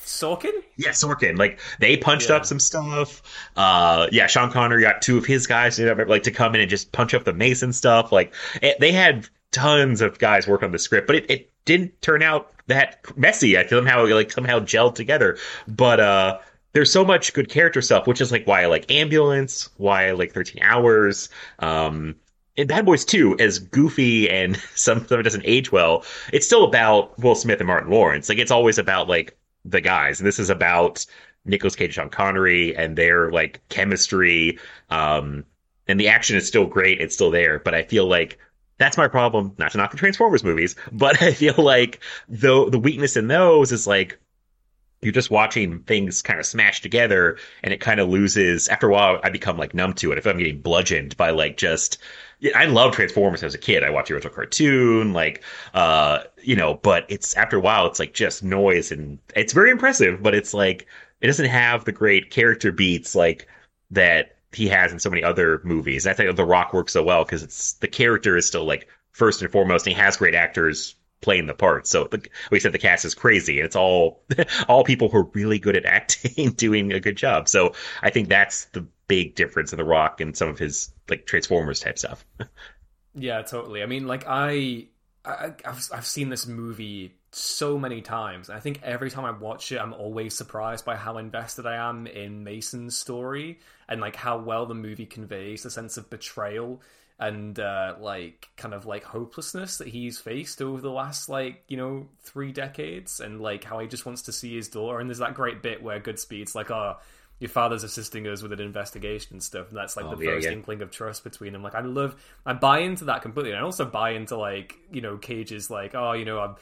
Sorkin? Yeah, Sorkin. Like they punched yeah. up some stuff. Uh, yeah, Sean Connery got two of his guys to like to come in and just punch up the Mason stuff. Like it, they had tons of guys work on the script, but it, it didn't turn out that messy. I somehow like somehow gelled together. But uh there's so much good character stuff, which is like why I like Ambulance, why I like 13 Hours. Um, in Bad Boys 2, as goofy and some of it doesn't age well, it's still about Will Smith and Martin Lawrence. Like it's always about like the guys, and this is about Nicolas Cage, Sean Connery, and their like chemistry. Um, and the action is still great; it's still there. But I feel like that's my problem. Not to knock the Transformers movies, but I feel like the the weakness in those is like you're just watching things kind of smash together and it kind of loses after a while i become like numb to it if i'm getting bludgeoned by like just i love transformers as a kid i watched the original cartoon like uh you know but it's after a while it's like just noise and it's very impressive but it's like it doesn't have the great character beats like that he has in so many other movies i think the rock works so well because it's the character is still like first and foremost and he has great actors playing the part. So the, we said the cast is crazy. And it's all all people who are really good at acting, doing a good job. So I think that's the big difference in The Rock and some of his like Transformers type stuff. yeah, totally. I mean, like I, I I've I've seen this movie so many times. I think every time I watch it, I'm always surprised by how invested I am in Mason's story and like how well the movie conveys the sense of betrayal and uh, like kind of like hopelessness that he's faced over the last like you know three decades, and like how he just wants to see his daughter. And there's that great bit where Goodspeed's like, "Oh, your father's assisting us with an investigation and stuff," and that's like oh, the yeah, first yeah. inkling of trust between them. Like, I love, I buy into that completely, and I also buy into like you know Cage's like, "Oh, you know, I'm."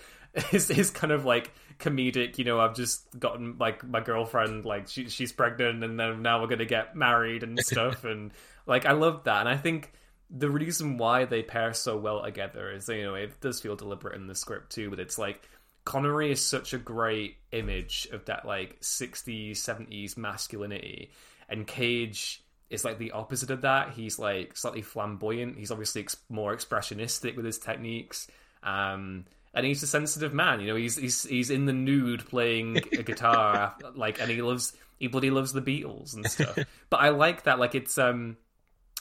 His, his kind of like comedic, you know, I've just gotten like my girlfriend, like she, she's pregnant, and then now we're gonna get married and stuff, and like I love that, and I think the reason why they pair so well together is you know it does feel deliberate in the script too but it's like connery is such a great image of that like 60s 70s masculinity and cage is like the opposite of that. He's like slightly flamboyant. He's obviously ex- more expressionistic with his techniques um and he's a sensitive man you know he's he's he's in the nude playing a guitar like and he loves he bloody loves the beatles and stuff but i like that like it's um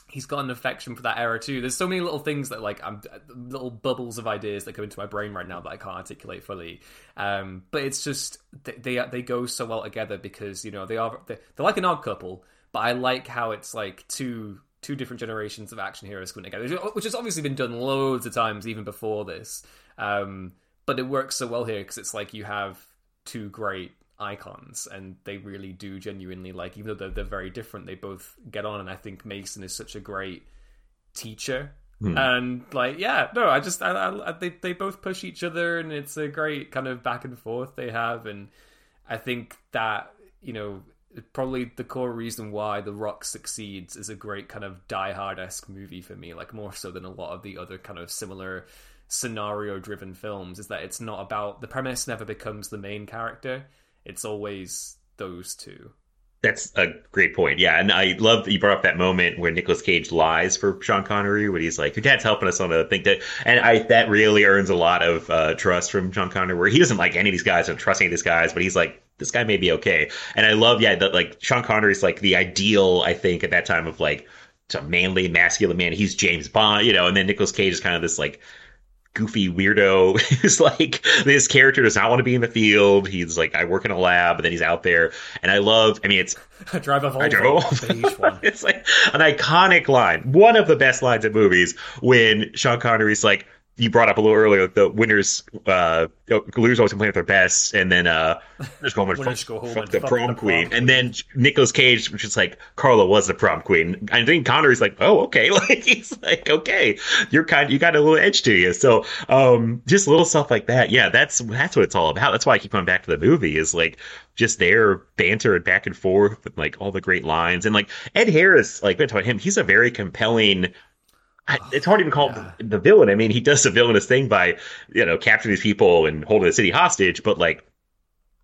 he's got an affection for that era too. There's so many little things that like I'm little bubbles of ideas that go into my brain right now that I can't articulate fully. Um, but it's just they, they, they go so well together because you know they are they're, they're like an odd couple. But I like how it's like two two different generations of action heroes coming together, which has obviously been done loads of times even before this. Um, but it works so well here because it's like you have two great icons and they really do genuinely like even though they're, they're very different they both get on and i think mason is such a great teacher hmm. and like yeah no i just I, I, they, they both push each other and it's a great kind of back and forth they have and i think that you know probably the core reason why the rock succeeds is a great kind of die hard-esque movie for me like more so than a lot of the other kind of similar scenario driven films is that it's not about the premise never becomes the main character it's always those two. That's a great point. Yeah, and I love that you brought up that moment where Nicolas Cage lies for Sean Connery, when he's like, "Your dad's helping us on a thing that," and I that really earns a lot of uh, trust from Sean Connery, where he doesn't like any of these guys, don't trust any of these guys, but he's like, "This guy may be okay." And I love, yeah, that like Sean Connery's like the ideal, I think, at that time of like a manly, masculine man. He's James Bond, you know, and then Nicolas Cage is kind of this like goofy weirdo who's like this character does not want to be in the field. He's like, I work in a lab, and then he's out there. And I love. I mean, it's I drive a Volvo. I drive a Volvo. it's like an iconic line, one of the best lines in movies when Sean Connery's like, you brought up a little earlier the winners uh losers always complain with their best and then uh just go home and fuck, fuck the prom the queen. Prom and then Nicolas Cage which is like Carla was the prom queen. I think Connery's like oh okay. Like he's like okay you're kind you got a little edge to you. So um just little stuff like that. Yeah that's that's what it's all about. That's why I keep coming back to the movie is like just their banter and back and forth and like all the great lines. And like Ed Harris like been talking him he's a very compelling it's hard to even call yeah. him the villain. I mean, he does the villainous thing by, you know, capturing these people and holding the city hostage, but like,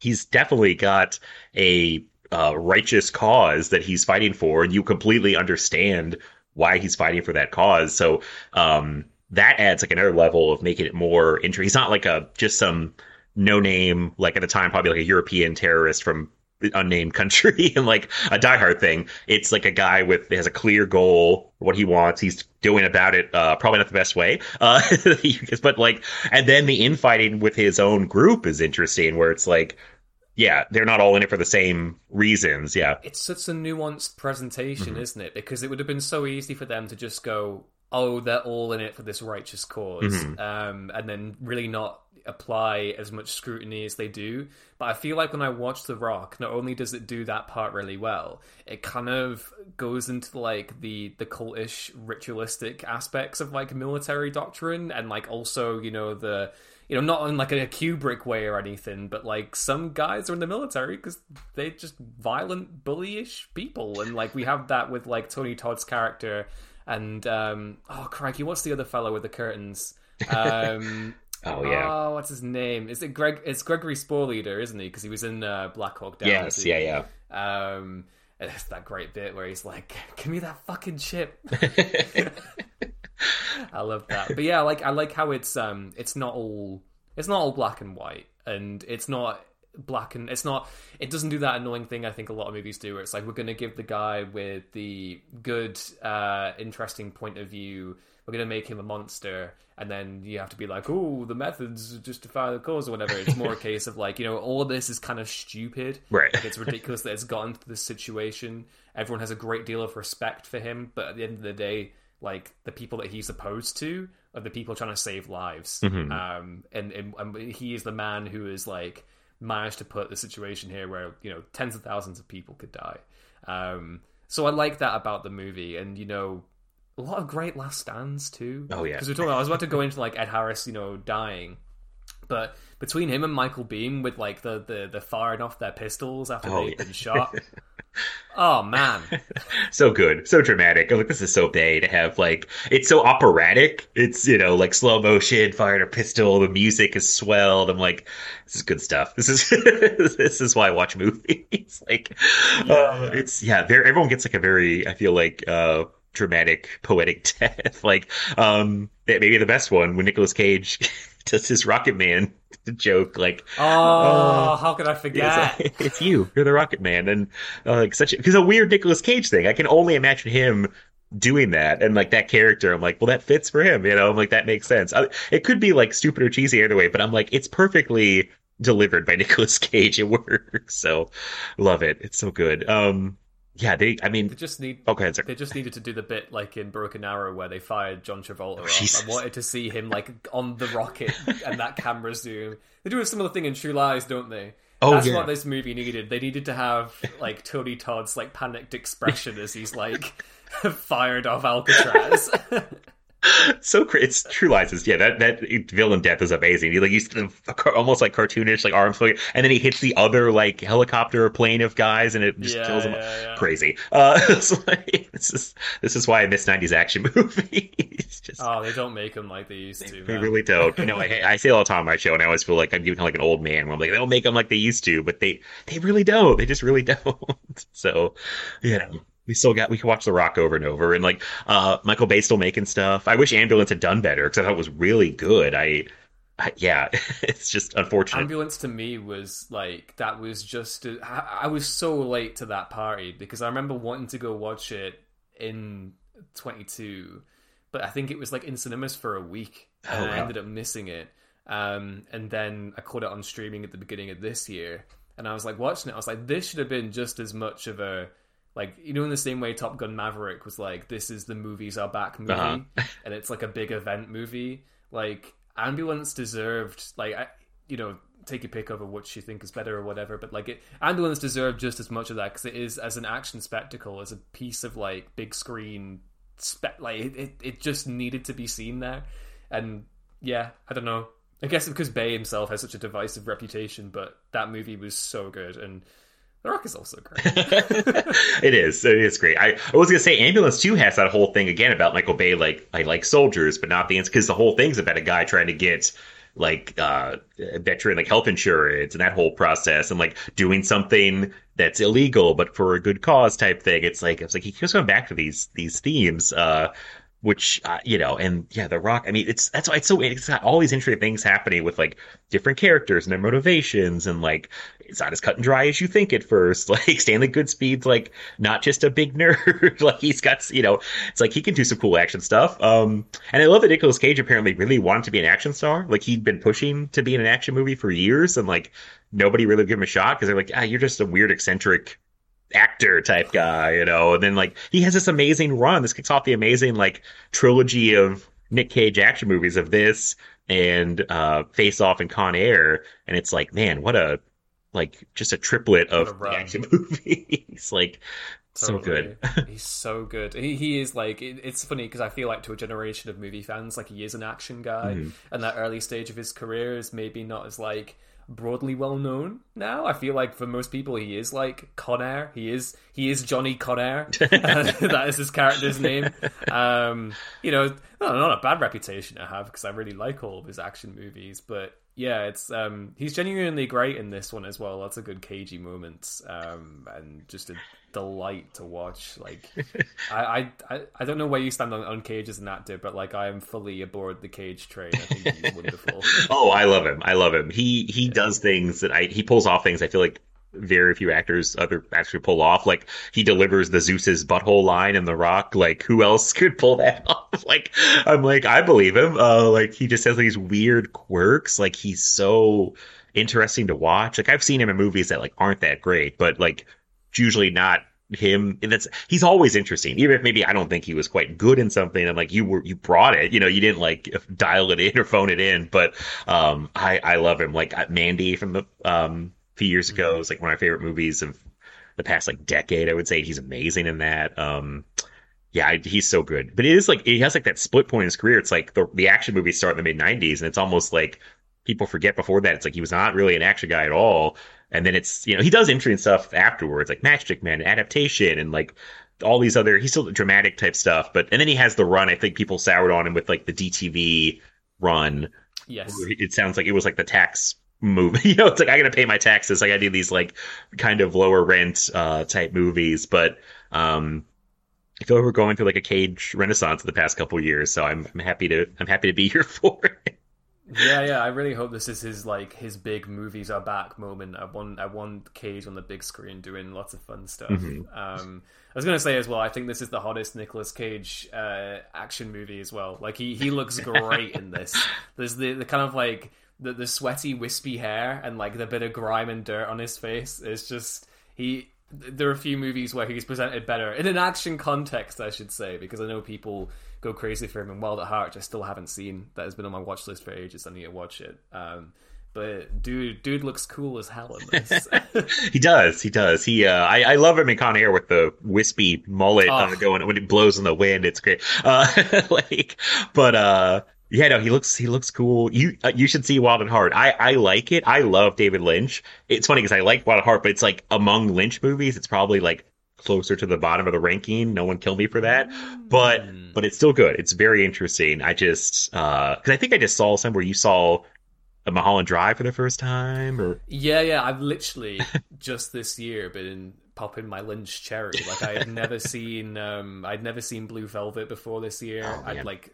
he's definitely got a uh, righteous cause that he's fighting for, and you completely understand why he's fighting for that cause. So, um, that adds like another level of making it more interesting. He's not like a just some no name, like at the time, probably like a European terrorist from unnamed country and like a diehard thing. It's like a guy with has a clear goal, what he wants. He's doing about it, uh, probably not the best way. Uh, but like, and then the infighting with his own group is interesting, where it's like, yeah, they're not all in it for the same reasons. Yeah, it's such a nuanced presentation, mm-hmm. isn't it? Because it would have been so easy for them to just go, "Oh, they're all in it for this righteous because mm-hmm. um, and then really not apply as much scrutiny as they do. But I feel like when I watch The Rock, not only does it do that part really well, it kind of goes into like the the cultish ritualistic aspects of like military doctrine and like also you know the you know not in like a Kubrick way or anything, but like some guys are in the military because they're just violent, bullyish people, and like we have that with like Tony Todd's character. And um, oh crikey, what's the other fellow with the curtains? Um, Oh yeah. Oh, what's his name? Is it Greg? It's Gregory Sporleder, isn't he? Because he was in uh, Black Hawk Down. Yes. Yeah. Yeah. Um, it's that great bit where he's like, "Give me that fucking chip." I love that. But yeah, like I like how it's um, it's not all it's not all black and white, and it's not black and it's not it doesn't do that annoying thing i think a lot of movies do where it's like we're going to give the guy with the good uh interesting point of view we're going to make him a monster and then you have to be like oh the methods justify the cause or whatever. It's more a case of like you know all this is kind of stupid. Right. Like, it's ridiculous that it's gotten to this situation. Everyone has a great deal of respect for him but at the end of the day like the people that he's opposed to are the people trying to save lives. Mm-hmm. um and, and, and he is the man who is like managed to put the situation here where you know tens of thousands of people could die. Um, so I like that about the movie, and you know, a lot of great last stands too. Oh yeah, because we're talking. I was about to go into like Ed Harris, you know, dying, but between him and Michael Biehn with like the the, the firing off their pistols after oh, they've yeah. been shot. Oh man, so good, so dramatic. I'm like, this is so Bay to have like it's so operatic. It's you know like slow motion, firing a pistol. The music is swelled. I'm like, this is good stuff. This is this is why I watch movies. like, yeah. Uh, it's yeah. Very, everyone gets like a very I feel like uh dramatic, poetic death. like, um, maybe the best one when Nicolas Cage does his Rocket Man joke. Like, oh, uh, how could I forget? It's, it's, you. You're the Rocket Man, and uh, like such because a, a weird Nicolas Cage thing. I can only imagine him doing that and like that character i'm like well that fits for him you know i'm like that makes sense I, it could be like stupid or cheesy either way but i'm like it's perfectly delivered by Nicolas Cage it works so love it it's so good um yeah, they. I mean, they just need. Okay, they just needed to do the bit like in Broken Arrow where they fired John Travolta oh, off. I wanted to see him like on the rocket and that camera zoom. They do a similar thing in True Lies, don't they? Oh, That's yeah. what this movie needed. They needed to have like Tony Todd's like panicked expression as he's like fired off Alcatraz. so it's True Lies is yeah that that villain death is amazing. He like he's almost like cartoonish like arms and then he hits the other like helicopter plane of guys and it just yeah, kills them. Yeah, yeah. Crazy. Uh, like, this is this is why I miss '90s action movies. just, oh, they don't make them like they used to. They man. really don't. You know, I, I say all the time on my show, and I always feel like I'm giving like an old man. Where I'm like, they don't make them like they used to, but they they really don't. They just really don't. so, yeah we still got we can watch The Rock over and over, and like uh, Michael Bay still making stuff. I wish Ambulance had done better because I thought it was really good. I, I yeah, it's just unfortunate. Ambulance to me was like that was just a, I, I was so late to that party because I remember wanting to go watch it in 22, but I think it was like in cinemas for a week, and oh, wow. I ended up missing it. Um, and then I caught it on streaming at the beginning of this year, and I was like watching it. I was like, this should have been just as much of a like you know in the same way top gun maverick was like this is the movies are back movie uh-huh. and it's like a big event movie. Like ambulance deserved like I, you know take your pick over what you think is better or whatever but like it ambulance deserved just as much of that because it is as an action spectacle as a piece of like big screen spe- like it, it, it just needed to be seen there. And yeah i don't know. I guess because bay himself has such a divisive reputation but that movie was so good and the Rock is also great. it is. It is great. I, I was gonna say Ambulance Two has that whole thing again about Michael Bay, like I like soldiers, but not the because the whole thing's about a guy trying to get like uh veteran like health insurance and that whole process and like doing something that's illegal but for a good cause type thing. It's like it's like he keeps going back to these these themes. Uh which uh, you know, and yeah, The Rock. I mean, it's that's why it's so it's got all these interesting things happening with like different characters and their motivations, and like it's not as cut and dry as you think at first. Like Stanley Goodspeed's like not just a big nerd. like he's got you know, it's like he can do some cool action stuff. Um, and I love that Nicolas Cage apparently really wanted to be an action star. Like he'd been pushing to be in an action movie for years, and like nobody really gave him a shot because they're like, ah, you're just a weird eccentric actor type guy, you know. And then like he has this amazing run. This kicks off the amazing like trilogy of Nick Cage action movies of this and uh Face Off and Con Air. And it's like, man, what a like just a triplet of a action movies. like so good. He's so good. He, he is like it, it's funny because I feel like to a generation of movie fans, like he is an action guy, Mm-hmm. and that early stage of his career is maybe not as like broadly well known now. I feel like for most people, he is like Con Air. He is he is Johnny Con Air. that is his character's name. Um, you know, not, not a bad reputation to have because I really like all of his action movies, but. Yeah, it's um he's genuinely great in this one as well. Lots of good cagey moments, um, and just a delight to watch. Like, I, I, I, I don't know where you stand on, on Cage as an actor, but like I am fully aboard the Cage train. I think he's wonderful. Oh, I love him. I love him. He he does things that I he pulls off things I feel like very few actors other actually pull off. Like he delivers the Zeus's butthole line in The Rock. Like who else could pull that off? Like I'm like I believe him. Uh, like he just has these weird quirks. Like he's so interesting to watch. Like I've seen him in movies that like aren't that great, but like usually not him and that's he's always interesting even if maybe i don't think he was quite good in something i'm like you were you brought it you know you didn't like dial it in or phone it in but um i i love him like uh, mandy from the um a few years ago is like one of my favorite movies of the past like decade i would say he's amazing in that um yeah, I- he's so good. But it is like he has like that split point in his career. It's like the the action movies start in the mid '90s, and it's almost like people forget before that. It's like he was not really an action guy at all. And then it's you know he does interesting stuff afterwards, like Matchstick Man, and adaptation, and like all these other. He's still dramatic type stuff, but and then he has the run. I think people soured on him with like the DTV run. Yes, It sounds like it was like the tax movie. You know, it's like I got to pay my taxes. Like I got to do these like kind of lower rent uh, type movies, but um, I feel like we're going through like a cage renaissance in the past couple years. So I'm I'm happy to I'm happy to be here for it. yeah, yeah. I really hope this is his like his big movies are back moment. I want I want Cage on the big screen doing lots of fun stuff. Um, I was gonna say as well. I think this is the hottest Nicolas Cage uh, action movie as well. Like he he looks great in this. There's the the kind of like the the sweaty wispy hair and like the bit of grime and dirt on his face. is just he. There are a few movies where he's presented better in an action context, I should say, because I know people go crazy for him. in Wild at Heart, which I still haven't seen. That has been on my watch list for ages. I need to watch it. Um, but dude, dude looks cool as hell in this. he does, he does. He uh, I I love him in Con Air with the wispy mullet Oh. going when it blows in the wind. It's great. Uh, like, but uh. Yeah, no, he looks he looks cool. You uh, you should see Wild at Heart. I I like it. I love David Lynch. It's funny because I like Wild at Heart, but it's like among Lynch movies, it's probably like closer to the bottom of the ranking. No one kill me for that, but but it's still good. It's very interesting. I just uh because I think I just saw somewhere you saw a Mulholland Drive for the first time, or Yeah, yeah. I've literally just this year been popping my Lynch cherry. Like I had never seen, um, I'd never seen Blue Velvet before this year. I'd like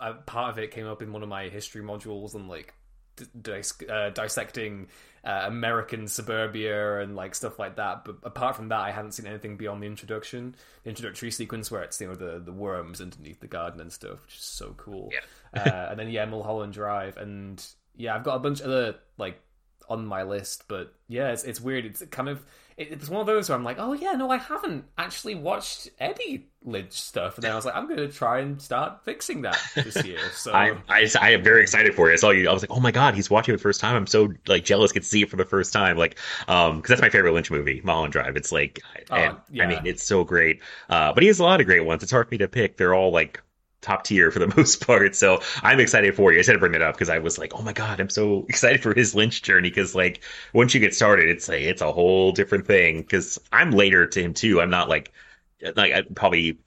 uh, part of it came up in one of my history modules and like d- dis- uh, dissecting uh, American suburbia and like stuff like that. But apart from that, I hadn't seen anything beyond the introduction, the introductory sequence where it's you know the the worms underneath the garden and stuff, which is so cool. uh, and then yeah, Mulholland Drive, and yeah, I've got a bunch of other like on my list, but yeah, it's it's weird. It's kind of it, it's one of those where I'm like, oh yeah, no, I haven't actually watched any Lynch stuff, and then I was like, I'm going to try and start fixing that this year. So I, I, I am very excited for you. I saw you. I was like, oh my god, he's watching it the first time. I'm so like jealous. Get to see it for the first time. Like, um, because that's my favorite Lynch movie, Mulholland Drive. It's like, Oh, and, yeah. I mean, it's so great. Uh, but he has a lot of great ones. It's hard for me to pick. They're all like top tier for the most part. So I'm excited for you. I said to bring that up because I was like, oh my god, I'm so excited for his Lynch journey. Because like once you get started, it's like it's a whole different thing. Because I'm later to him too. I'm not like like I probably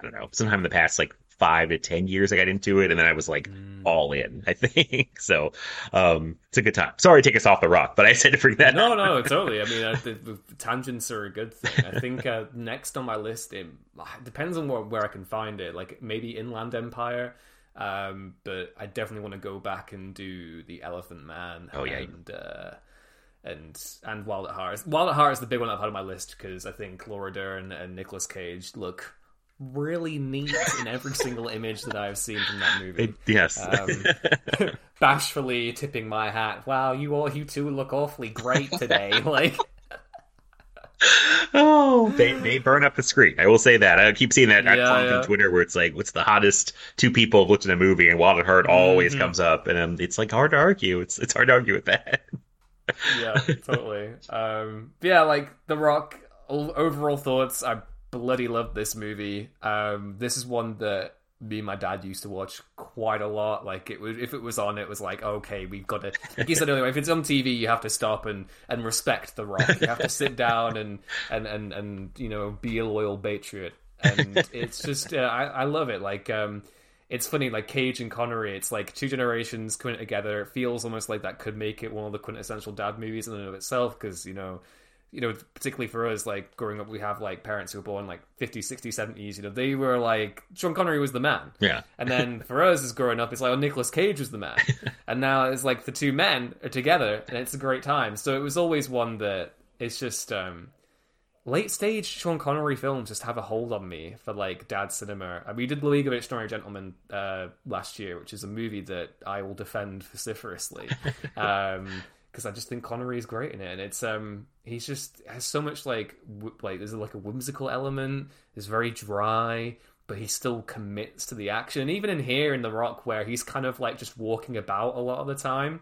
I don't know sometime in the past like five to ten years I got into it, and then I was like all in. I think so. Um, it's a good time. Sorry to take us off the rock, but I said to bring that. No, up. no, totally. I mean, uh, the, the tangents are a good thing. I think uh, next on my list, it depends on where, where I can find it. Like maybe Inland Empire. Um, but I definitely want to go back and do the Elephant Man. Oh, yeah. and uh, and and Wild at Heart. Wild at Heart is the big one I've had on my list because I think Laura Dern and Nicolas Cage look really neat in every single image that I've seen from that movie. It- yes. Um, bashfully tipping my hat. Wow, you all you two look awfully great today. Like, oh, they they burn up the screen. I will say that. I keep seeing that Yeah, yeah, yeah. on Twitter where it's like, "What's the hottest two people have looked at a movie?" And Wild at Heart always Mm-hmm. comes up, and um, it's like hard to argue. It's it's hard to argue with that. yeah, totally. Um, yeah, like The Rock. Overall thoughts. I bloody love this movie. Um, this is one that me and my dad used to watch quite a lot. Like it would, if it was on, it was like, okay, we've got to. Like you said earlier, if it's on TV, you have to stop and and respect The Rock. You have to sit down and and and and you know be a loyal patriot. And it's just, uh, I I love it. Like um. It's funny, like Cage and Connery. It's like two generations coming together. It feels almost like that could make it one of the quintessential dad movies in and of itself. Because you know, you know, particularly for us, like growing up, we have like parents who were born like 50s, 60s, 70s. You know, they were like Sean Connery was the man. Yeah. And then for us, as growing up, it's like oh, Nicolas Cage was the man, and now it's like the two men are together, and it's a great time. So it was always one that it's just um, late stage Sean Connery films just have a hold on me for like dad cinema. Uh, We did The League of Extraordinary Gentlemen uh, last year, which is a movie that I will defend vociferously. Um, because I just think Connery is great in it, and it's um he's just has so much like w- like there's like a whimsical element. It's very dry, but he still commits to the action. And even in here in The Rock, where he's kind of like just walking about a lot of the time,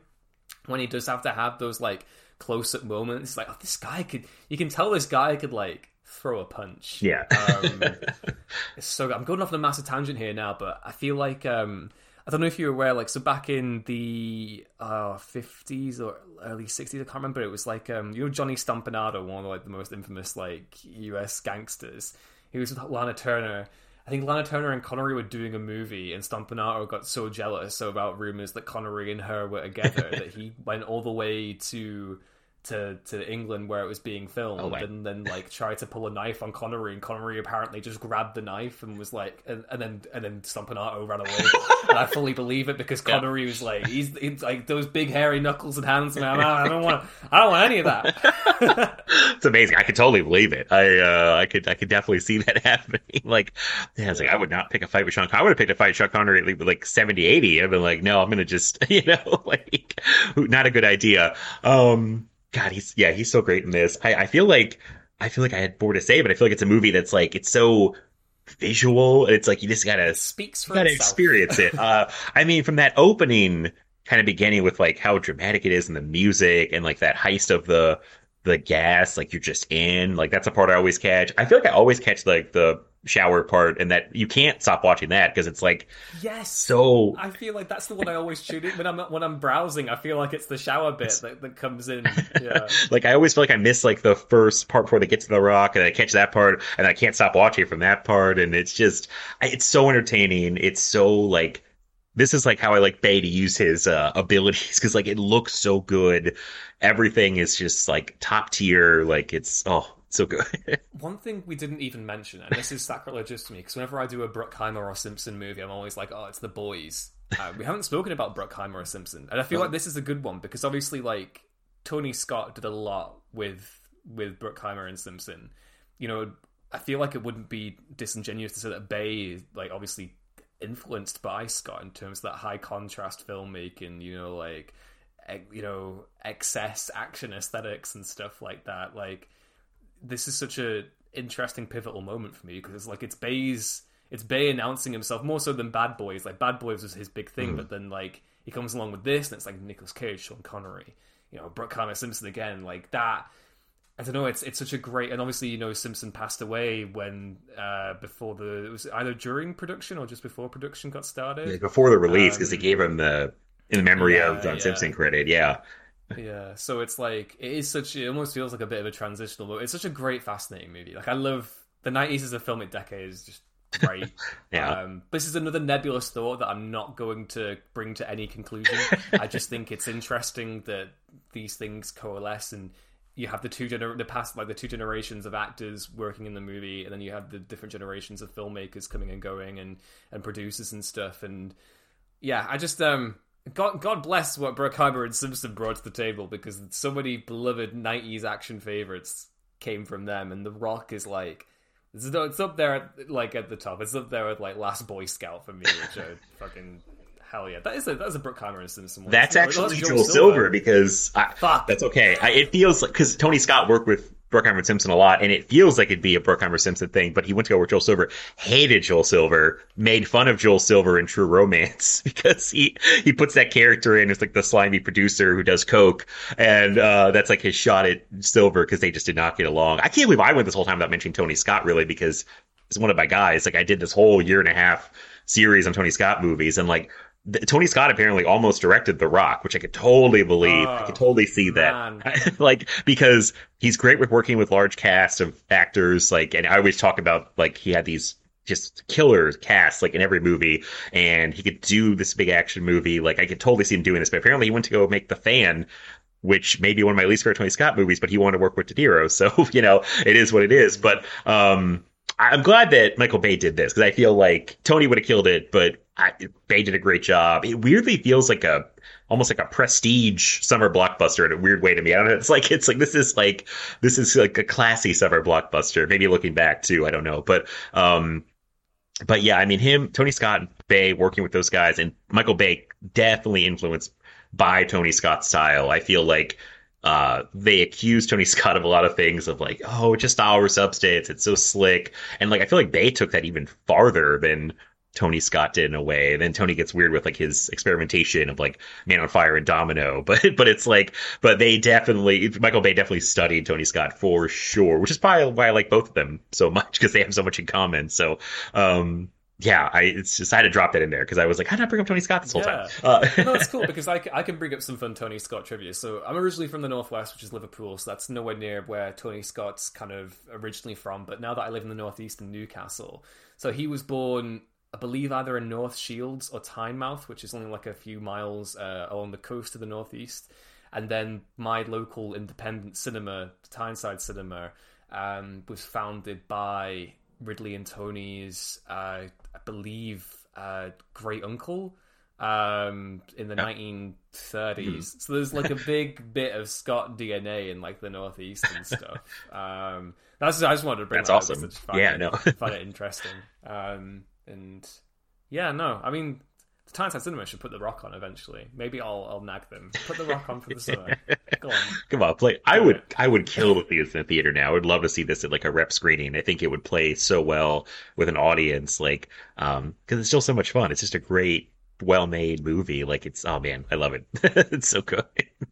when he does have to have those like close up moments, it's like oh, this guy could. You can tell this guy could like throw a punch. Yeah. Um, so. I'm going off on a massive tangent here now, but I feel like um, I don't know if you're aware. Like, so back in the uh, 50s or early 60s, I can't remember. It was like um, you know Johnny Stompanato, one of like the most infamous like U.S. gangsters. He was with Lana Turner. I think Lana Turner and Connery were doing a movie, and Stompanato got so jealous about rumors that Connery and her were together that he went all the way to to to England where it was being filmed, Oh, and then like tried to pull a knife on Connery, and Connery apparently just grabbed the knife and was like, and, and then and then Stompanato ran away. and I fully believe it because Connery was like, he's, he's like those big hairy knuckles and hands, and I'm, don't want, I don't want any of that. it's amazing. I could totally believe it. I uh, I could I could definitely see that happening. Like, yeah, it's like I would not pick a fight with Sean. I would have picked a fight with Sean Connery at least like 70, 80. I've been like, no, I'm gonna just you know like not a good idea. Um, God, he's yeah, he's so great in this. I I feel like I feel like I had more to say, but I feel like it's a movie that's like it's so visual. It's like you just gotta Speaks for gotta itself. experience it. Uh, I mean, from that opening kind of beginning with like how dramatic it is and the music and like that heist of the the gas, like you're just in. Like that's a part I always catch. I feel like I always catch like the shower part, and that you can't stop watching that because it's like Yes. so. I feel like that's the one I always tune in when I'm when I'm browsing. I feel like it's the shower bit that, that comes in. Yeah. Like I always feel like I miss like the first part before they get to the rock, and I catch that part, and I can't stop watching from that part, and it's just it's so entertaining. It's so like this is like how I like Bay to use his uh, abilities because like it looks so good. Everything is just like top tier. Like it's oh so good. One thing we didn't even mention, and this is sacrilegious to me, because whenever I do a Bruckheimer or Simpson movie, I'm always like, oh, it's the boys. Uh, we haven't spoken about Bruckheimer or Simpson, and I feel like this is a good one because obviously, like Tony Scott did a lot with with Bruckheimer and Simpson. You know, I feel like it wouldn't be disingenuous to say that Bay is like obviously influenced by Scott in terms of that high contrast filmmaking. You know, like you know excess action aesthetics and stuff like that. Like this is such a interesting pivotal moment for me because it's like it's Bay's it's Bay announcing himself more so than Bad Boys. Like Bad Boys was his big thing, but then like he comes along with this and it's like Nicolas Cage, Sean Connery, you know, Bruckheimer Simpson again, like that. I don't know. It's it's such a great, and obviously you know Simpson passed away when uh before the it was either during production or just before production got started. Before the release, because they gave him the in memory Yeah, of John yeah. Simpson credit. Yeah, Yeah, so it's like it is such. It almost feels like a bit of a transitional. mo- It's such a great, fascinating movie. Like I love the '90s as a filmic decade is just great. Yeah. Um, this is another nebulous thought that I'm not going to bring to any conclusion. I just think it's interesting that these things coalesce and you have the two gener- the past like the two generations of actors working in the movie and then you have the different generations of filmmakers coming and going and and producers and stuff and yeah i just um god god bless what bruckheimer and simpson brought to the table because so many beloved 90s action favorites came from them and the rock is like it's, it's up there like at the top it's up there with like last boy scout for me which are fucking hell yeah that is a that's a bruckheimer and simpson one. That's actually that's Joel, Silver because I, Fuck. that's okay. I, it feels like because Tony Scott worked with Bruckheimer Simpson a lot, and it feels like it'd be a Bruckheimer Simpson thing. But he went to go with Joel Silver, hated Joel Silver, made fun of Joel Silver in True Romance because he he puts that character in as like the slimy producer who does coke, and uh, that's like his shot at Silver because they just did not get along. I can't believe I went this whole time without mentioning Tony Scott really because he's one of my guys. Like I did this whole year and a half series on Tony Scott movies, and like. Tony Scott apparently almost directed The Rock, which I could totally believe. I Oh, could totally see man. that. like because he's great with working with large cast of actors. Like, and I always talk about like he had these just killer casts like in every movie, and he could do this big action movie. Like I could totally see him doing this. But apparently, he went to go make The Fan, which may be one of my least favorite Tony Scott movies, but he wanted to work with De Niro. So, you know, it is what it is. But um, I'm glad that Michael Bay did this because I feel like Tony would have killed it, but I, Bay did a great job. It weirdly feels like a almost like a prestige summer blockbuster in a weird way to me. I don't know. It's like it's like this is like this is like a classy summer blockbuster. Maybe looking back too, I don't know. But um, but yeah, I mean him, Tony Scott, and Bay working with those guys, and Michael Bay definitely influenced by Tony Scott's style. I feel like uh, they accuse Tony Scott of a lot of things of like, oh, it's just our substance, it's so slick, and like I feel like they took that even farther than Tony Scott did in a way. And then Tony gets weird with like his experimentation of like Man on Fire and Domino, but but it's like, but they definitely Michael Bay definitely studied Tony Scott for sure, which is probably why I like both of them so much because they have so much in common. So, um, yeah, I it's just I had to drop that in there because I was like, how did I bring up Tony Scott this whole Yeah. time? Uh, no, it's cool because I, I can bring up some fun Tony Scott trivia. So I'm originally from the northwest, which is Liverpool, so that's nowhere near where Tony Scott's kind of originally from. But now that I live in the northeast in Newcastle, so he was born, I believe, either in North Shields or Tynemouth, which is only like a few miles uh, along the coast of the northeast. And then my local independent cinema, Tyneside Cinema, um, was founded by Ridley and Tony's, uh, I believe, uh, great uncle um, in the 1930s. So there's like a big bit of Scott DNA in like the Northeast and stuff. Um, that's I just wanted to bring That's that up awesome. because I just find Yeah, it, no. find it interesting. Um, and yeah, no, I mean. Tyneside Cinema should put The Rock on eventually. Maybe I'll I'll nag them. Put The Rock on for the summer. Go on. Come on, play. I would, I would kill with these in the theater now. I would love to see this at like a rep screening. I think it would play so well with an audience, like, um, because it's still so much fun. It's just a great, well-made movie. Like, it's oh man, I love it. it's so good.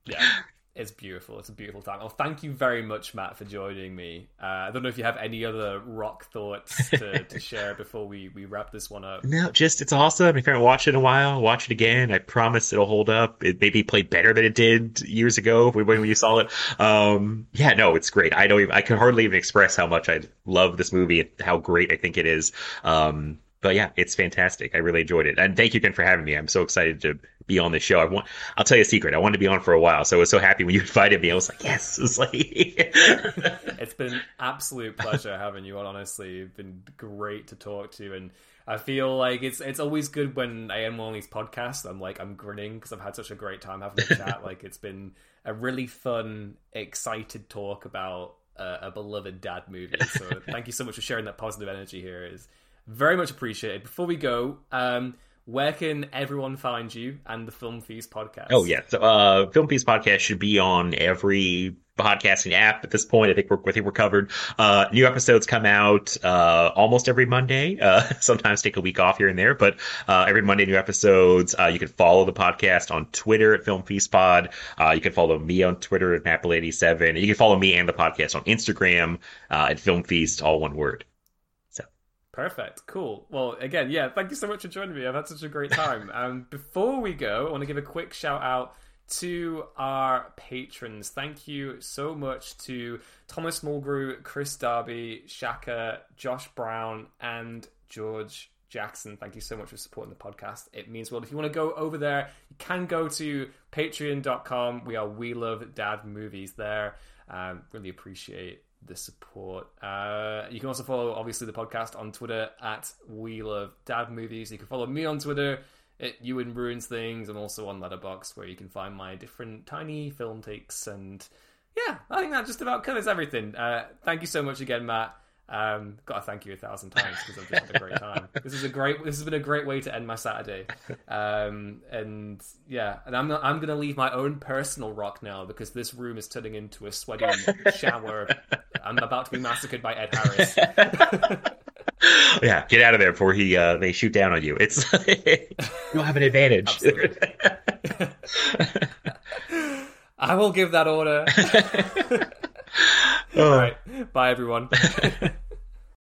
Yeah, it's beautiful. It's a beautiful time. Well, thank you very much, Matt, for joining me. Uh, I don't know if you have any other rock thoughts to, to share before we, we wrap this one up. No, just it's awesome. If you haven't watched it in a while, watch it again. I promise it'll hold up. It maybe played better than it did years ago when when you saw it. Um, yeah, no, it's great. I don't even, I can hardly even express how much I love this movie and how great I think it is. Um, but yeah, it's fantastic. I really enjoyed it, and thank you again for having me. I'm so excited to be on this show. I want, I'll tell you a secret. I wanted to be on for a while, so I was so happy when you invited me. I was like, yes. It was like, It's been an absolute pleasure having you on. Honestly, you've been great to talk to, and I feel like it's it's always good when I am on these podcasts. I'm like I'm grinning because I've had such a great time having a chat. like it's been a really fun, excited talk about uh, a beloved dad movie. So thank you so much for sharing that positive energy here. It's very much appreciated. Before we go, um, where can everyone find you and the Film Feast podcast? Oh yeah, so uh, Film Feast podcast should be on every podcasting app at this point. I think we're I think we're covered. Uh, new episodes come out uh, almost every Monday. Uh, sometimes take a week off here and there, but uh, every Monday new episodes. Uh, you can follow the podcast on Twitter at Film Feast Pod. Uh, you can follow me on Twitter at Maple87. You can follow me and the podcast on Instagram uh, at Film Feast, all one word. Perfect. Cool. Well, again, yeah, thank you so much for joining me. I've had such a great time. um, before we go, I want to give a quick shout out to our patrons. Thank you so much to Thomas Mulgrew, Chris Darby, Shaka, Josh Brown, and George Jackson. Thank you so much for supporting the podcast. It means well. If you want to go over there, you can go to patreon.com. We are We Love Dad Movies there. Um, really appreciate the support. Uh, you can also follow, obviously, the podcast on Twitter at We Love Dad Movies. You can follow me on Twitter at You Ewan Ruins Things. I'm also on Letterboxd, where you can find my different tiny film takes. And yeah, I think that just about covers everything. Uh, thank you so much again, Matt. Um, gotta thank you a thousand times because I've just had a great time. this is a great. This has been a great way to end my Saturday. Um, and yeah, and I'm not, I'm gonna leave my own personal rock now because this room is turning into a sweaty shower. I'm about to be massacred by Ed Harris. yeah, get out of there before he uh, they shoot down on you. It's you'll have an advantage. I will give that order. All right, bye everyone.